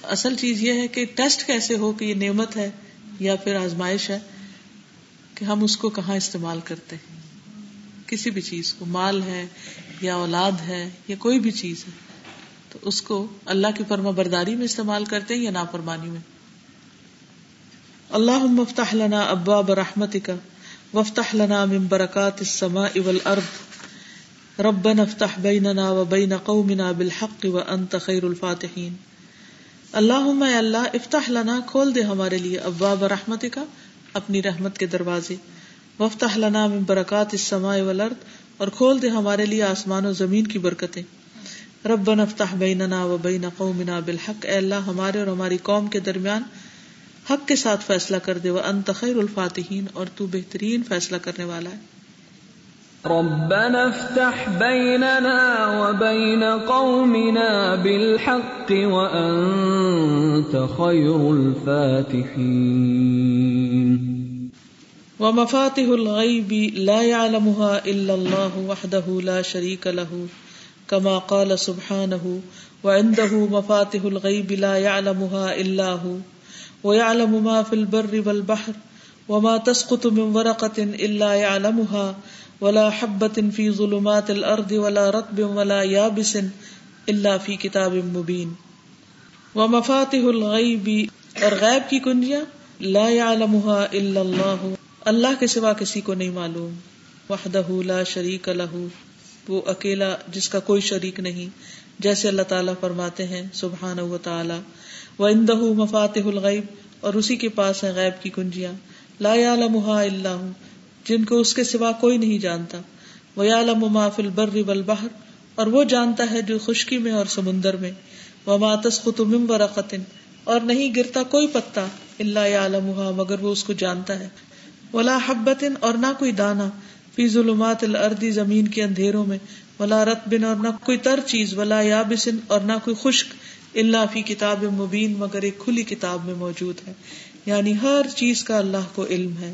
[SPEAKER 1] اصل چیز یہ ہے کہ ٹیسٹ کیسے ہو کہ یہ نعمت ہے یا پھر آزمائش ہے کہ ہم اس کو کہاں استعمال کرتے ہیں۔ کسی بھی چیز کو، مال ہے یا اولاد ہے یا کوئی بھی چیز ہے، تو اس کو اللہ کی فرما برداری میں استعمال کرتے ہیں یا نافرمانی میں۔ اللہ مفتاح لنا ابا برحمتی کا وفتح لنا من برکات السماء والارض ربنا افتح بیننا و بین قومنا بالحق وانت خیر الفاتحین۔ اللہم اے اللہ، افتح لنا، کھول دے ہمارے لیے ابواب رحمت کا اپنی رحمت کے دروازے۔ وفتح لنا من برکات السماء والارض، اور کھول دے ہمارے لیے آسمان و زمین کی برکتیں۔ ربنا افتح بیننا و بین قومنا بالحق، اے اللہ، ہمارے اور ہماری قوم کے درمیان حق کے ساتھ فیصلہ کر دے وہ انت خیر الفاتحین، اور تو بہترین فیصلہ کرنے والا ہے۔
[SPEAKER 2] ربنا افتح بيننا وبين قومنا بالحق وأنت خير الفاتحين.
[SPEAKER 1] ومفاتح الغيب لا يعلمها إلا الله وحده لا شريك له، كما قال سبحانه وعنده مفاتح الغيب لا يعلمها إلا هو، ويعلم ما في البر والبحر، وما تسقط من ورقة إلا يعلمها ولا حبة في ظلمات الأرض ولا رطب ولا يابس إلا في كتاب مبين. ومفاتح الغيب، اور غیب کی کنجیاں لا يعلمها الا اللہ اللہ کے سوا کسی کو نہیں معلوم. وحدہ لا شریک لہ وہ اکیلا جس کا کوئی شریک نہیں. جیسے اللہ تعالیٰ فرماتے ہیں سبحان و تعالیٰ وہ اندہ مفاتح الغیب، اور اسی کے پاس ہے غیب کی کنجیاں. لا لمحا اللہ جن کو اس کے سوا کوئی نہیں جانتا۔ وہ یا لما فل بر اور وہ جانتا ہے جو خشکی میں اور سمندر میں۔ وہ ماتس قطم و اور نہیں گرتا کوئی پتا اللہ یا لمحا مگر وہ اس کو جانتا ہے۔ ولا حبتن اور نہ کوئی دانا۔ فی ظلمات الردی زمین کے اندھیروں میں۔ ولا رت بن اور نہ کوئی تر چیز۔ ولا یا بسن اور نہ کوئی خشک۔ اللہ فی کتاب مبین مگر ایک کھلی کتاب میں موجود ہے۔ یعنی ہر چیز کا اللہ کو علم ہے۔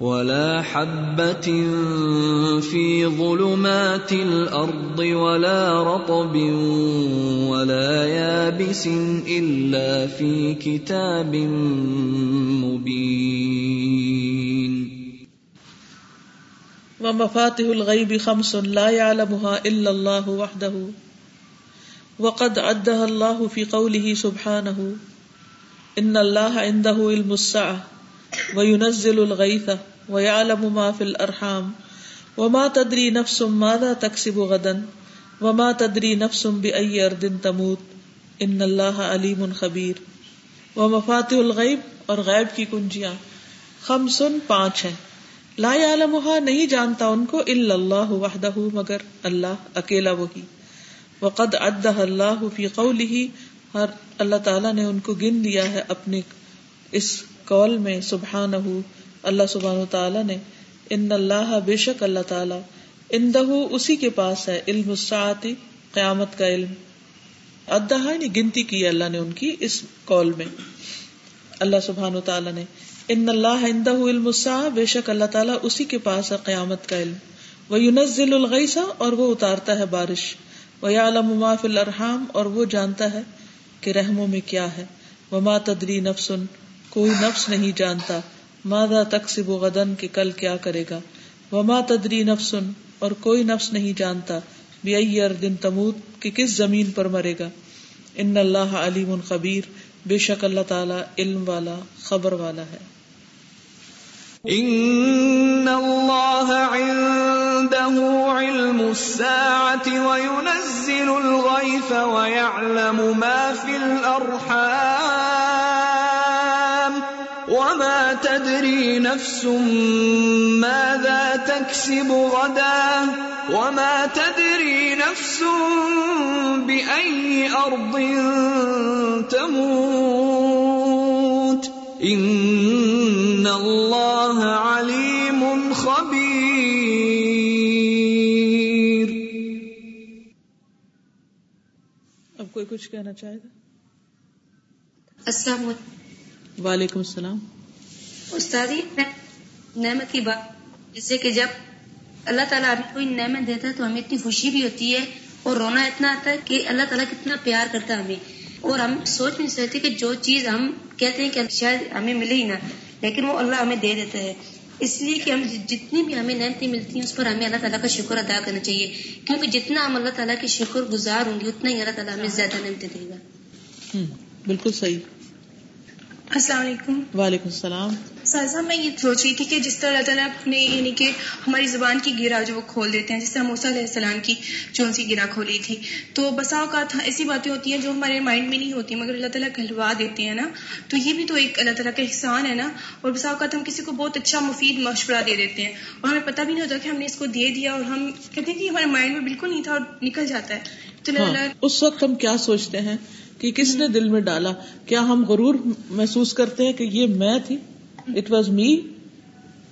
[SPEAKER 2] ولا حبة في ظلمات الأرض ولا رطب ولا يابس إلا في كتاب مبين.
[SPEAKER 1] ومفاتح الغيب خمس لا يعلمها الا الله وحده. وقد عدها الله في قوله سبحانه ان الله عنده علم الساعه وينزل الغيث. ويعلم ما في الارحام وما تدري نفس ماذا تكسب غدا وما تدري نفس باي ارض تموت ان الله عليم خبير ومفاتح الغيب اور غیب کی کنجیاں خمس پانچ ہیں۔ لا علمہ نہیں جانتا ان کو الا اللہ وحدہ، مگر اللہ اکیلا وہی۔ وقد عدہ اللہ فی قوله، ہر اللہ تعالیٰ نے ان کو گن دیا ہے اپنے اس قول میں، سبحانہ۔ اللہ سبحانہ تعالیٰ نے، ان اللہ بے شک اللہ تعالیٰ اندہ اسی کے پاس ہے، علم الساعتی قیامت کا علم۔ ادہ یعنی گنتی کی اللہ نے ان کی اس قول میں۔ اللہ سبحانہ تعالیٰ نے، ان اللہ علم بے شک اللہ تعالیٰ اسی کے پاس ہے، قیامت کا علم۔ وہ یونزل الغیسا اور وہ اتارتا ہے بارش۔ وہ عالم فی الرحام اور وہ جانتا ہے کہ رحموں میں کیا ہے۔ وہ ماں تدری نفسن کوئی نفس نہیں جانتا۔ مادا تقسیب و غدن کے کل کیا کرے گا؟ وہ ماں تدری نفسن اور کوئی نفس نہیں جانتا بے دن تمود کہ کس زمین پر مرے گا؟ ان اللہ علیم خبیر، بے شک اللہ تعالیٰ علم والا، خبر والا ہے۔
[SPEAKER 2] ان اللہ عنده علم الساعة وينزل الغيث ويعلم ما في الارحام۔ تدري نفس ماذا تكسب غدا وما تدري نفس بأي أرض تموت ان اللہ علیم خبیر
[SPEAKER 1] اب کوئی کچھ کہنا چاہے گا؟
[SPEAKER 8] السلام علیکم.
[SPEAKER 1] وعلیکم السلام.
[SPEAKER 8] استادی نعمت کی بات جیسے کہ جب
[SPEAKER 10] اللہ تعالیٰ ہمیں کوئی نعمت دیتا ہے تو ہمیں اتنی خوشی بھی ہوتی ہے اور رونا اتنا آتا ہے کہ اللہ تعالیٰ کتنا پیار کرتا ہے ہمیں۔ اور ہم سوچ نہیں سکتے کہ جو چیز ہم کہتے ہیں کہ شاید ہمیں ملے ہی نہ، لیکن وہ اللہ ہمیں دے دیتا ہے۔ اس لیے کہ ہم جتنی بھی ہمیں نعمتیں ملتی ہیں، اس پر ہمیں اللہ تعالیٰ کا شکر ادا کرنا چاہیے۔ کیونکہ جتنا ہم اللہ تعالیٰ کے شکر گزار ہوں گے، اتنا ہی اللہ تعالیٰ ہمیں زیادہ نعمتیں دے گا۔
[SPEAKER 1] بالکل صحیح۔
[SPEAKER 5] السلام علیکم۔
[SPEAKER 1] وعلیکم السلام۔
[SPEAKER 5] سازا میں یہ سوچ رہی تھی کہ جس طرح اللہ تعالیٰ اپنے یعنی کہ ہماری زبان کی گرا جو وہ کھول دیتے ہیں جس طرح موسیٰ علیہ السلام کی جو ان سی گرا کھولی تھی۔ تو بسا اوقات ایسی باتیں ہوتی ہیں جو ہمارے مائنڈ میں نہیں ہوتی مگر اللہ تعالیٰ کہلوا دیتے ہیں نا۔ تو یہ بھی تو ایک اللہ تعالیٰ کا احسان ہے نا۔ اور بسا اوقات ہم کسی کو بہت اچھا مفید مشورہ دے دیتے ہیں۔ اور ہمیں پتہ بھی نہیں ہوتا کہ ہم نے اس کو دے دیا اور ہم کہتے ہیں کہ ہمارے مائنڈ میں بالکل نہیں تھا اور نکل جاتا ہے۔ تو اللہ
[SPEAKER 1] ہاں اس وقت ہم کیا سوچتے ہیں؟ کہ کس نے دل میں ڈالا؟ کیا ہم غرور محسوس کرتے ہیں کہ یہ میں تھی؟ اٹ واز می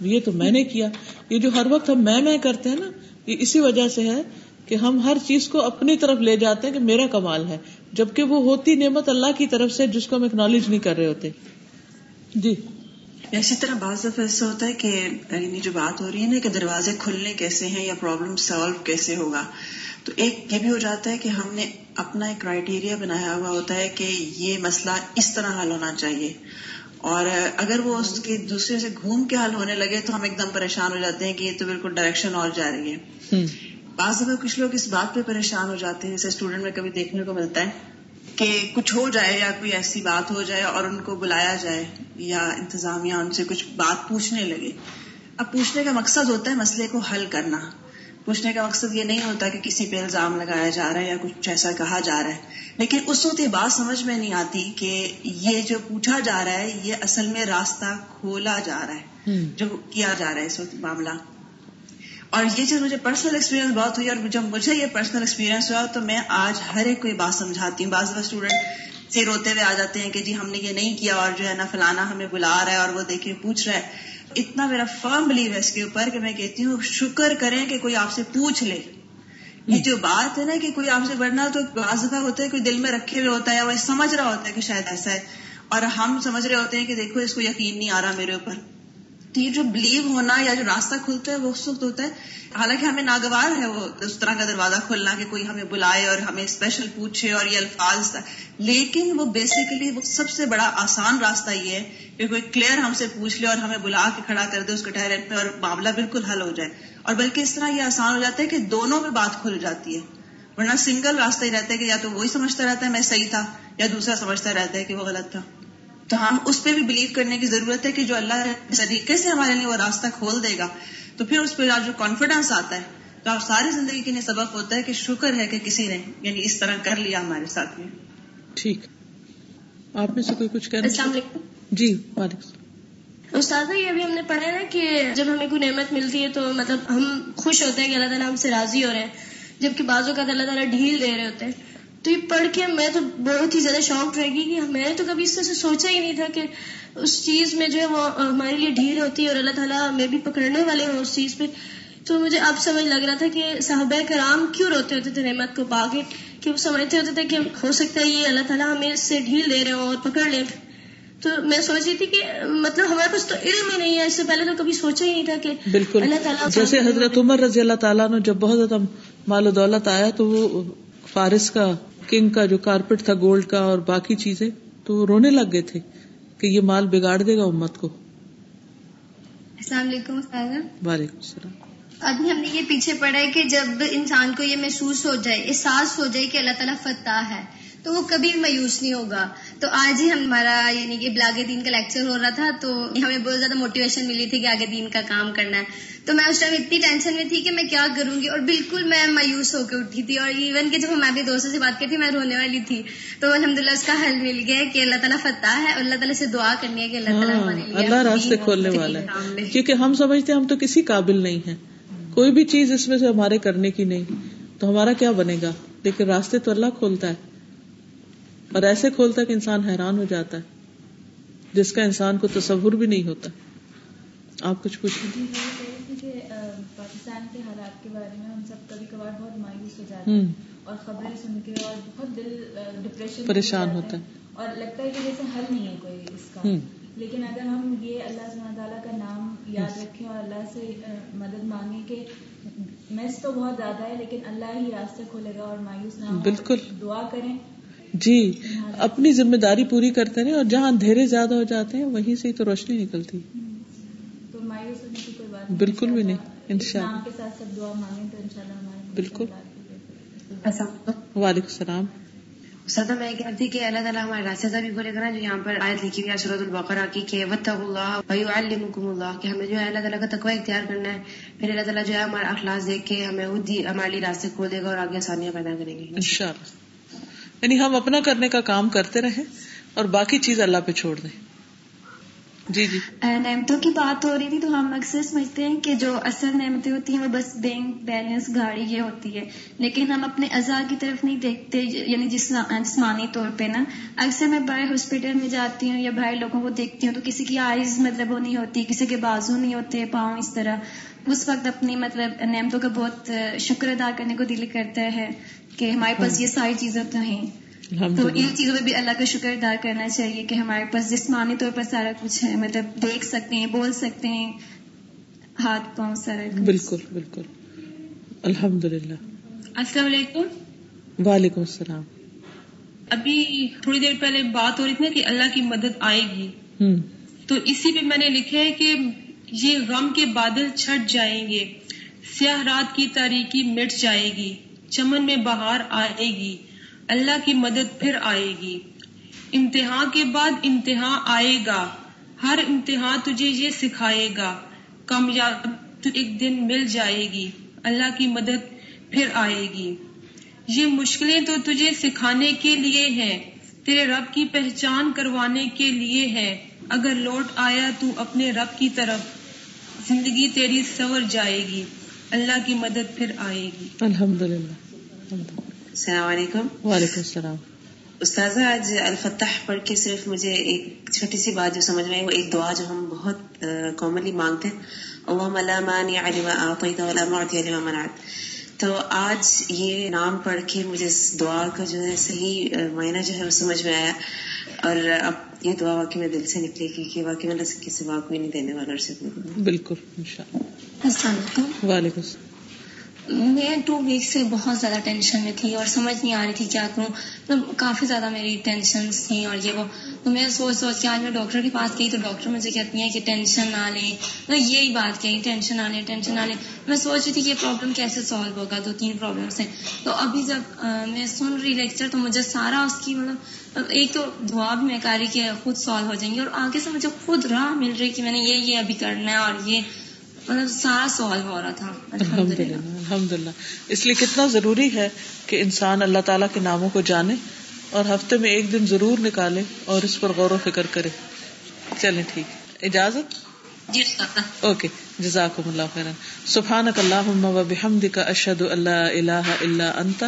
[SPEAKER 1] یہ تو میں نے کیا۔ یہ جو ہر وقت ہم میں میں کرتے ہیں نا، یہ اسی وجہ سے ہے کہ ہم ہر چیز کو اپنی طرف لے جاتے ہیں کہ میرا کمال ہے، جبکہ وہ ہوتی نعمت اللہ کی طرف سے جس کو ہم اکنالج نہیں کر رہے ہوتے۔ جی۔
[SPEAKER 9] اسی طرح بعض دفعہ ایسا ہوتا ہے کہ یعنی جو بات ہو رہی ہے نا کہ دروازے کھلنے کیسے ہیں یا پرابلم سالو کیسے ہوگا۔ تو ایک یہ بھی ہو جاتا ہے کہ ہم نے اپنا ایک کرائٹیریا بنایا ہوا ہوتا ہے کہ یہ مسئلہ اس طرح حل ہونا چاہیے۔ اور اگر وہ اس کے دوسرے سے گھوم کے حل ہونے لگے تو ہم ایک دم پریشان ہو جاتے ہیں کہ یہ تو بالکل ڈائریکشن اور جا رہی ہے۔ بعض دفعہ کچھ لوگ اس بات پہ پریشان ہو جاتے ہیں جیسے اسٹوڈنٹ میں کبھی دیکھنے کو ملتا ہے کہ کچھ ہو جائے یا کوئی ایسی بات ہو جائے اور ان کو بلایا جائے یا انتظامیہ ان سے کچھ بات پوچھنے لگے۔ اب پوچھنے کا مقصد ہوتا ہے مسئلے کو حل کرنا۔ پوچھنے کا مقصد یہ نہیں ہوتا کہ کسی پہ الزام لگایا جا رہا ہے یا کچھ ایسا کہا جا رہا ہے۔ لیکن اس وقت یہ بات سمجھ میں نہیں آتی کہ یہ جو پوچھا جا رہا ہے یہ اصل میں راستہ کھولا جا رہا ہے جو کیا جا رہا ہے اس وقت معاملہ۔ اور یہ چیز مجھے پرسنل ایکسپیرینس بہت ہوئی اور جب مجھے یہ پرسنل ایکسپیرینس ہوا تو میں آج ہر ایک کو یہ بات سمجھاتی ہوں۔ بعض اسٹوڈینٹ سے روتے ہوئے آ جاتے ہیں کہ جی ہم نے یہ نہیں کیا اور جو ہے نا فلانا ہمیں بلا رہا ہے اور وہ دیکھے پوچھ رہا ہے۔ اتنا میرا فرم بلیو ہے اس کے اوپر کہ میں کہتی ہوں شکر کریں کہ کوئی آپ سے پوچھ لے۔ یہ جو بات ہے نا کہ کوئی آپ سے بڑھنا تو بعض دفعہ ہوتا ہے کوئی دل میں رکھے ہوئے ہوتا ہے وہ سمجھ رہا ہوتا ہے کہ شاید ایسا ہے۔ اور ہم سمجھ رہے ہوتے ہیں کہ دیکھو اس کو یقین نہیں آ رہا میرے اوپر۔ تو یہ جو بلیو ہونا یا جو راستہ کھلتا ہے وہ اس وقت ہوتا ہے۔ حالانکہ ہمیں ناگوار ہے وہ اس طرح کا دروازہ کھلنا کہ کوئی ہمیں بلائے اور ہمیں اسپیشل پوچھے اور یہ الفاظ تھا۔ لیکن وہ بیسیکلی وہ سب سے بڑا آسان راستہ یہ ہے کہ کوئی کلیئر ہم سے پوچھ لے اور ہمیں بلا کے کھڑا کر دے اس ٹہرے پہ اور معاملہ بالکل حل ہو جائے۔ اور بلکہ اس طرح یہ آسان ہو جاتا ہے کہ دونوں میں بات کھل جاتی ہے۔ ورنہ سنگل راستہ ہی رہتا ہے کہ یا تو وہی سمجھتا رہتا ہے میں صحیح تھا یا دوسرا سمجھتا رہتا ہے کہ وہ غلط تھا۔ تو ہم اس پہ بھی بلیو کرنے کی ضرورت ہے کہ جو اللہ طریقے سے ہمارے لیے وہ راستہ کھول دے گا تو پھر اس پہ جو کانفیڈینس آتا ہے تو آپ ساری زندگی کے لیے سبق ہوتا ہے کہ شکر ہے کہ کسی نے یعنی اس طرح کر لیا ہمارے ساتھ میں۔
[SPEAKER 1] ٹھیک۔ آپ میں سے کوئی کچھ کہنا
[SPEAKER 5] السلام علیکم۔
[SPEAKER 1] جی وعلیکم
[SPEAKER 5] استاذہ یہ ابھی ہم نے پڑھا ہے نا کہ جب ہمیں کوئی نعمت ملتی ہے تو مطلب ہم خوش ہوتے ہیں کہ اللہ تعالیٰ ہم سے راضی ہو رہے ہیں جبکہ بعضوں کا اللہ تعالیٰ ڈھیل دے رہے ہوتے ہیں۔ تو یہ پڑھ کے میں تو بہت ہی زیادہ شوق رہے گی کہ میں نے تو کبھی اس طرح سے سوچا ہی نہیں تھا کہ اس چیز میں جو ہے وہ ہمارے لیے ڈھیل ہوتی ہے اور اللہ تعالیٰ ہمیں بھی پکڑنے والے ہوں اس چیز پہ۔ تو مجھے اب سمجھ لگ رہا تھا کہ صحابہ کرام کیوں روتے ہوتے تھے نعمت کو پا کے؟ کہ وہ سمجھتے ہوتے تھے کہ ہو سکتا ہے یہ اللہ تعالیٰ ہمیں اس سے ڈھیل دے رہے ہوں اور پکڑ لیں۔ تو میں سوچ رہی تھی کہ مطلب ہمارے پاس تو علم ہی نہیں ہے اس سے پہلے تو کبھی سوچا ہی نہیں تھا کہ
[SPEAKER 1] بالکل۔
[SPEAKER 5] اللہ تعالیٰ
[SPEAKER 1] جیسے حضرت عمر رضی اللہ تعالیٰ نے جب بہت زیادہ مال و دولت آیا تو وہ فارس کا کنگ کا جو کارپیٹ تھا گولڈ کا اور باقی چیزیں تو وہ رونے لگ گئے تھے کہ یہ مال بگاڑ دے گا امت کو۔
[SPEAKER 11] السلام علیکم
[SPEAKER 1] وعلیکم السلام۔
[SPEAKER 11] ابھی ہم نے یہ پیچھے پڑا ہے کہ جب انسان کو یہ محسوس ہو جائے احساس ہو جائے کہ اللہ تعالیٰ فتح ہے۔ تو وہ کبھی بھی مایوس نہیں ہوگا۔ تو آج ہی ہمارا یعنی کہ بلاگ دین کا لیکچر ہو رہا تھا تو ہمیں بہت زیادہ موٹیویشن ملی تھی کہ آگے دین کا کام کرنا ہے۔ تو میں اس ٹائم اتنی ٹینشن میں تھی کہ میں کیا کروں گی اور بالکل میں مایوس ہو کے اٹھی تھی۔ اور ایون کہ جب ہم اپنے دوستوں سے بات کی تھی میں رونے والی تھی۔ تو الحمد للہ اس کا حل مل گیا کہ اللہ تعالیٰ فتح ہے اور اللہ تعالیٰ سے دعا کرنی ہے کہ اللہ تعالیٰ
[SPEAKER 1] ہاں اللہ راستے کھولنے والا ہے۔ کیونکہ ہم سمجھتے ہیں ہم تو کسی قابل نہیں ہیں۔ کوئی بھی چیز اس میں سے ہمارے کرنے کی نہیں۔ تو ہمارا کیا بنے گا؟ لیکن راستے تو اللہ کھولتا ہے۔ اور ایسے کھولتا ہے کہ انسان حیران ہو جاتا ہے جس کا انسان کو تصور بھی نہیں ہوتا۔ آپ کچھ پوچھیں۔
[SPEAKER 7] پاکستان کے حالات کے بارے میں ہم سب کبھی کبھار بہت مایوس ہو جاتے ہیں اور خبریں سن کے اور بہت دل ڈپریشن
[SPEAKER 1] پریشان ہوتا ہے۔
[SPEAKER 7] اور لگتا ہے کہ جیسے حل نہیں ہے کوئی اس کا۔ لیکن اگر ہم یہ اللہ سبحانہ تعالیٰ کا نام یاد رکھیں اور اللہ سے مدد مانگیں کہ
[SPEAKER 12] میس تو بہت زیادہ ہے لیکن اللہ ہی راستے کھولے گا اور مایوس نہ ہو
[SPEAKER 1] بالکل۔
[SPEAKER 12] دعا کریں۔
[SPEAKER 1] جی اپنی ذمہ داری پوری کرتے رہے اور جہاں اندھیرے زیادہ ہو جاتے ہیں وہیں سے ہی تو روشنی نکلتی۔
[SPEAKER 12] تو مایوس ہونے کی کوئی بات
[SPEAKER 1] بالکل بھی نہیں انشاءاللہ۔
[SPEAKER 12] اسلام کے ساتھ سب دعا مانگیں تو انشاءاللہ ہمارے
[SPEAKER 1] بالکل۔ وعلیکم السلام۔
[SPEAKER 10] سدا میں کہتی کہ اللہ تعالیٰ ہمارے راستے بھی کھولے گا جو یہاں پر آیت لکھی ہوئی ہے سورت البقرہ کی کہ وطب اللہ ویعلمکم اللہ کہ ہمیں جو ہے اللہ تعالیٰ کا تقوی اختیار کرنا ہے۔ پھر اللہ تعالیٰ جو ہے ہمارا اخلاص دیکھ کے ہمیں خود ہی ہمارے لیے راستے کھول دے گا اور آگے آسانیاں پیدا کریں گے۔
[SPEAKER 1] انشاءاللہ۔ یعنی ہم اپنا کرنے کا کام کرتے رہیں اور باقی چیز اللہ پہ چھوڑ دیں۔ جی جی۔
[SPEAKER 12] نعمتوں کی بات ہو رہی تھی تو ہم اکثر سمجھتے ہیں کہ جو اصل نعمتیں ہوتی ہیں وہ بس بینک بیلنس گاڑی یہ ہوتی ہے۔ لیکن ہم اپنے ازا کی طرف نہیں دیکھتے یعنی جسمانی طور پہ نا۔ اکثر میں بڑے ہاسپٹل میں جاتی ہوں یا بھائی لوگوں کو دیکھتی ہوں تو کسی کی آئیز مطلب وہ نہیں ہوتی، کسی کے بازو نہیں ہوتے، پاؤں اس طرح۔ اس وقت اپنی مطلب نعمتوں کا بہت شکر ادا کرنے کو دل کرتا ہے۔ کہ ہمارے پاس یہ ساری چیزیں تو ہیں۔ تو ان چیزوں پہ بھی اللہ کا شکر ادا کرنا چاہیے کہ ہمارے پاس جسمانی طور پر سارا کچھ ہے۔ مطلب دیکھ سکتے ہیں بول سکتے ہیں۔ ہاتھ پاؤں سارا
[SPEAKER 1] بالکل بالکل۔ الحمد للہ
[SPEAKER 13] السلام علیکم۔
[SPEAKER 1] وعلیکم السلام۔
[SPEAKER 13] ابھی تھوڑی دیر پہلے بات ہو رہی تھی نا کہ اللہ کی مدد آئے گی۔ تو اسی پہ میں نے لکھا ہے کہ یہ غم کے بادل چھٹ جائیں گے سیاہ رات کی تاریخی مٹ جائے گی۔ چمن میں بہار آئے گی۔ اللہ کی مدد پھر آئے گی۔ امتحان کے بعد امتحان آئے گا۔ ہر امتحان تجھے یہ سکھائے گا۔ کامیاب ایک دن مل جائے گی۔ اللہ کی مدد پھر آئے گی۔ یہ مشکلیں تو تجھے سکھانے کے لیے ہیں۔ تیرے رب کی پہچان کروانے کے لیے ہے اگر لوٹ آیا تو اپنے رب کی طرف، زندگی تیری سور جائے گی۔ اللہ کی مدد پھر آئے گی۔
[SPEAKER 1] الحمد للہ
[SPEAKER 14] السلام علیکم۔
[SPEAKER 1] وعلیکم السلام۔
[SPEAKER 14] استاذہ آج الفتح پڑھ کے صرف مجھے ایک چھوٹی سی بات جو سمجھ میں آئی وہ ایک دعا جو ہم بہت کامنلی مانگتے ہیں۔ اللہم لا مانع لما اعطیت ولا معطی لما منعت. تو آج یہ نام پڑھ کے مجھے اس دعا کا جو ہے صحیح معنی جو ہے وہ سمجھ میں آیا۔ اور اب یہ دعا واقعی میں دل سے نکلے گی کہ واقعی میں اللہ کے سوا کوئی نہیں دینے والا سے
[SPEAKER 1] بالکل
[SPEAKER 12] السلام علیکم۔
[SPEAKER 1] وعلیکم السلام۔
[SPEAKER 12] میں ٹو ویک سے بہت زیادہ ٹینشن میں تھی اور سمجھ نہیں آ رہی تھی کیا کروں۔ مطلب کافی زیادہ میری ٹینشن تھیں اور یہ وہ۔ تو میں سوچ سوچ کے آج میں ڈاکٹر کے پاس گئی تو ڈاکٹر مجھے کہتی ہیں کہ ٹینشن نہ لیں۔ مطلب یہی بات کہی ٹینشن نہ لیں ٹینشن نہ لیں۔ میں سوچ رہی تھی کہ یہ پرابلم کیسے سالو ہوگا؟ دو تین پرابلمس ہیں۔ تو ابھی جب میں سن رہی لیکچر تو مجھے سارا اس کی مطلب ایک تو دعا بھی میں کہہ رہی کہ خود سالو ہو جائیں گی اور آگے سے مجھے خود راہ مل رہی کہ میں نے یہ یہ ابھی کرنا ہے اور یہ مطلب سارا سوال ہو رہا تھا۔
[SPEAKER 1] الحمد للہ الحمد للہ اس لیے کتنا ضروری ہے کہ انسان اللہ تعالیٰ کے ناموں کو جانے اور ہفتے میں ایک دن ضرور نکالے اور اس پر غور و فکر کرے۔ چلے ٹھیک۔ اجازت؟
[SPEAKER 13] جی
[SPEAKER 1] اوکے جزاکم اللہ خیرن سبحان اللہ و بحمد کا اشد اللہ اللہ اللہ انت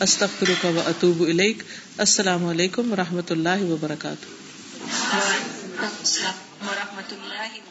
[SPEAKER 1] استخر کا و اطوب علیک السلام علیکم و رحمۃ اللہ وبرکاتہ۔
[SPEAKER 14] اللہ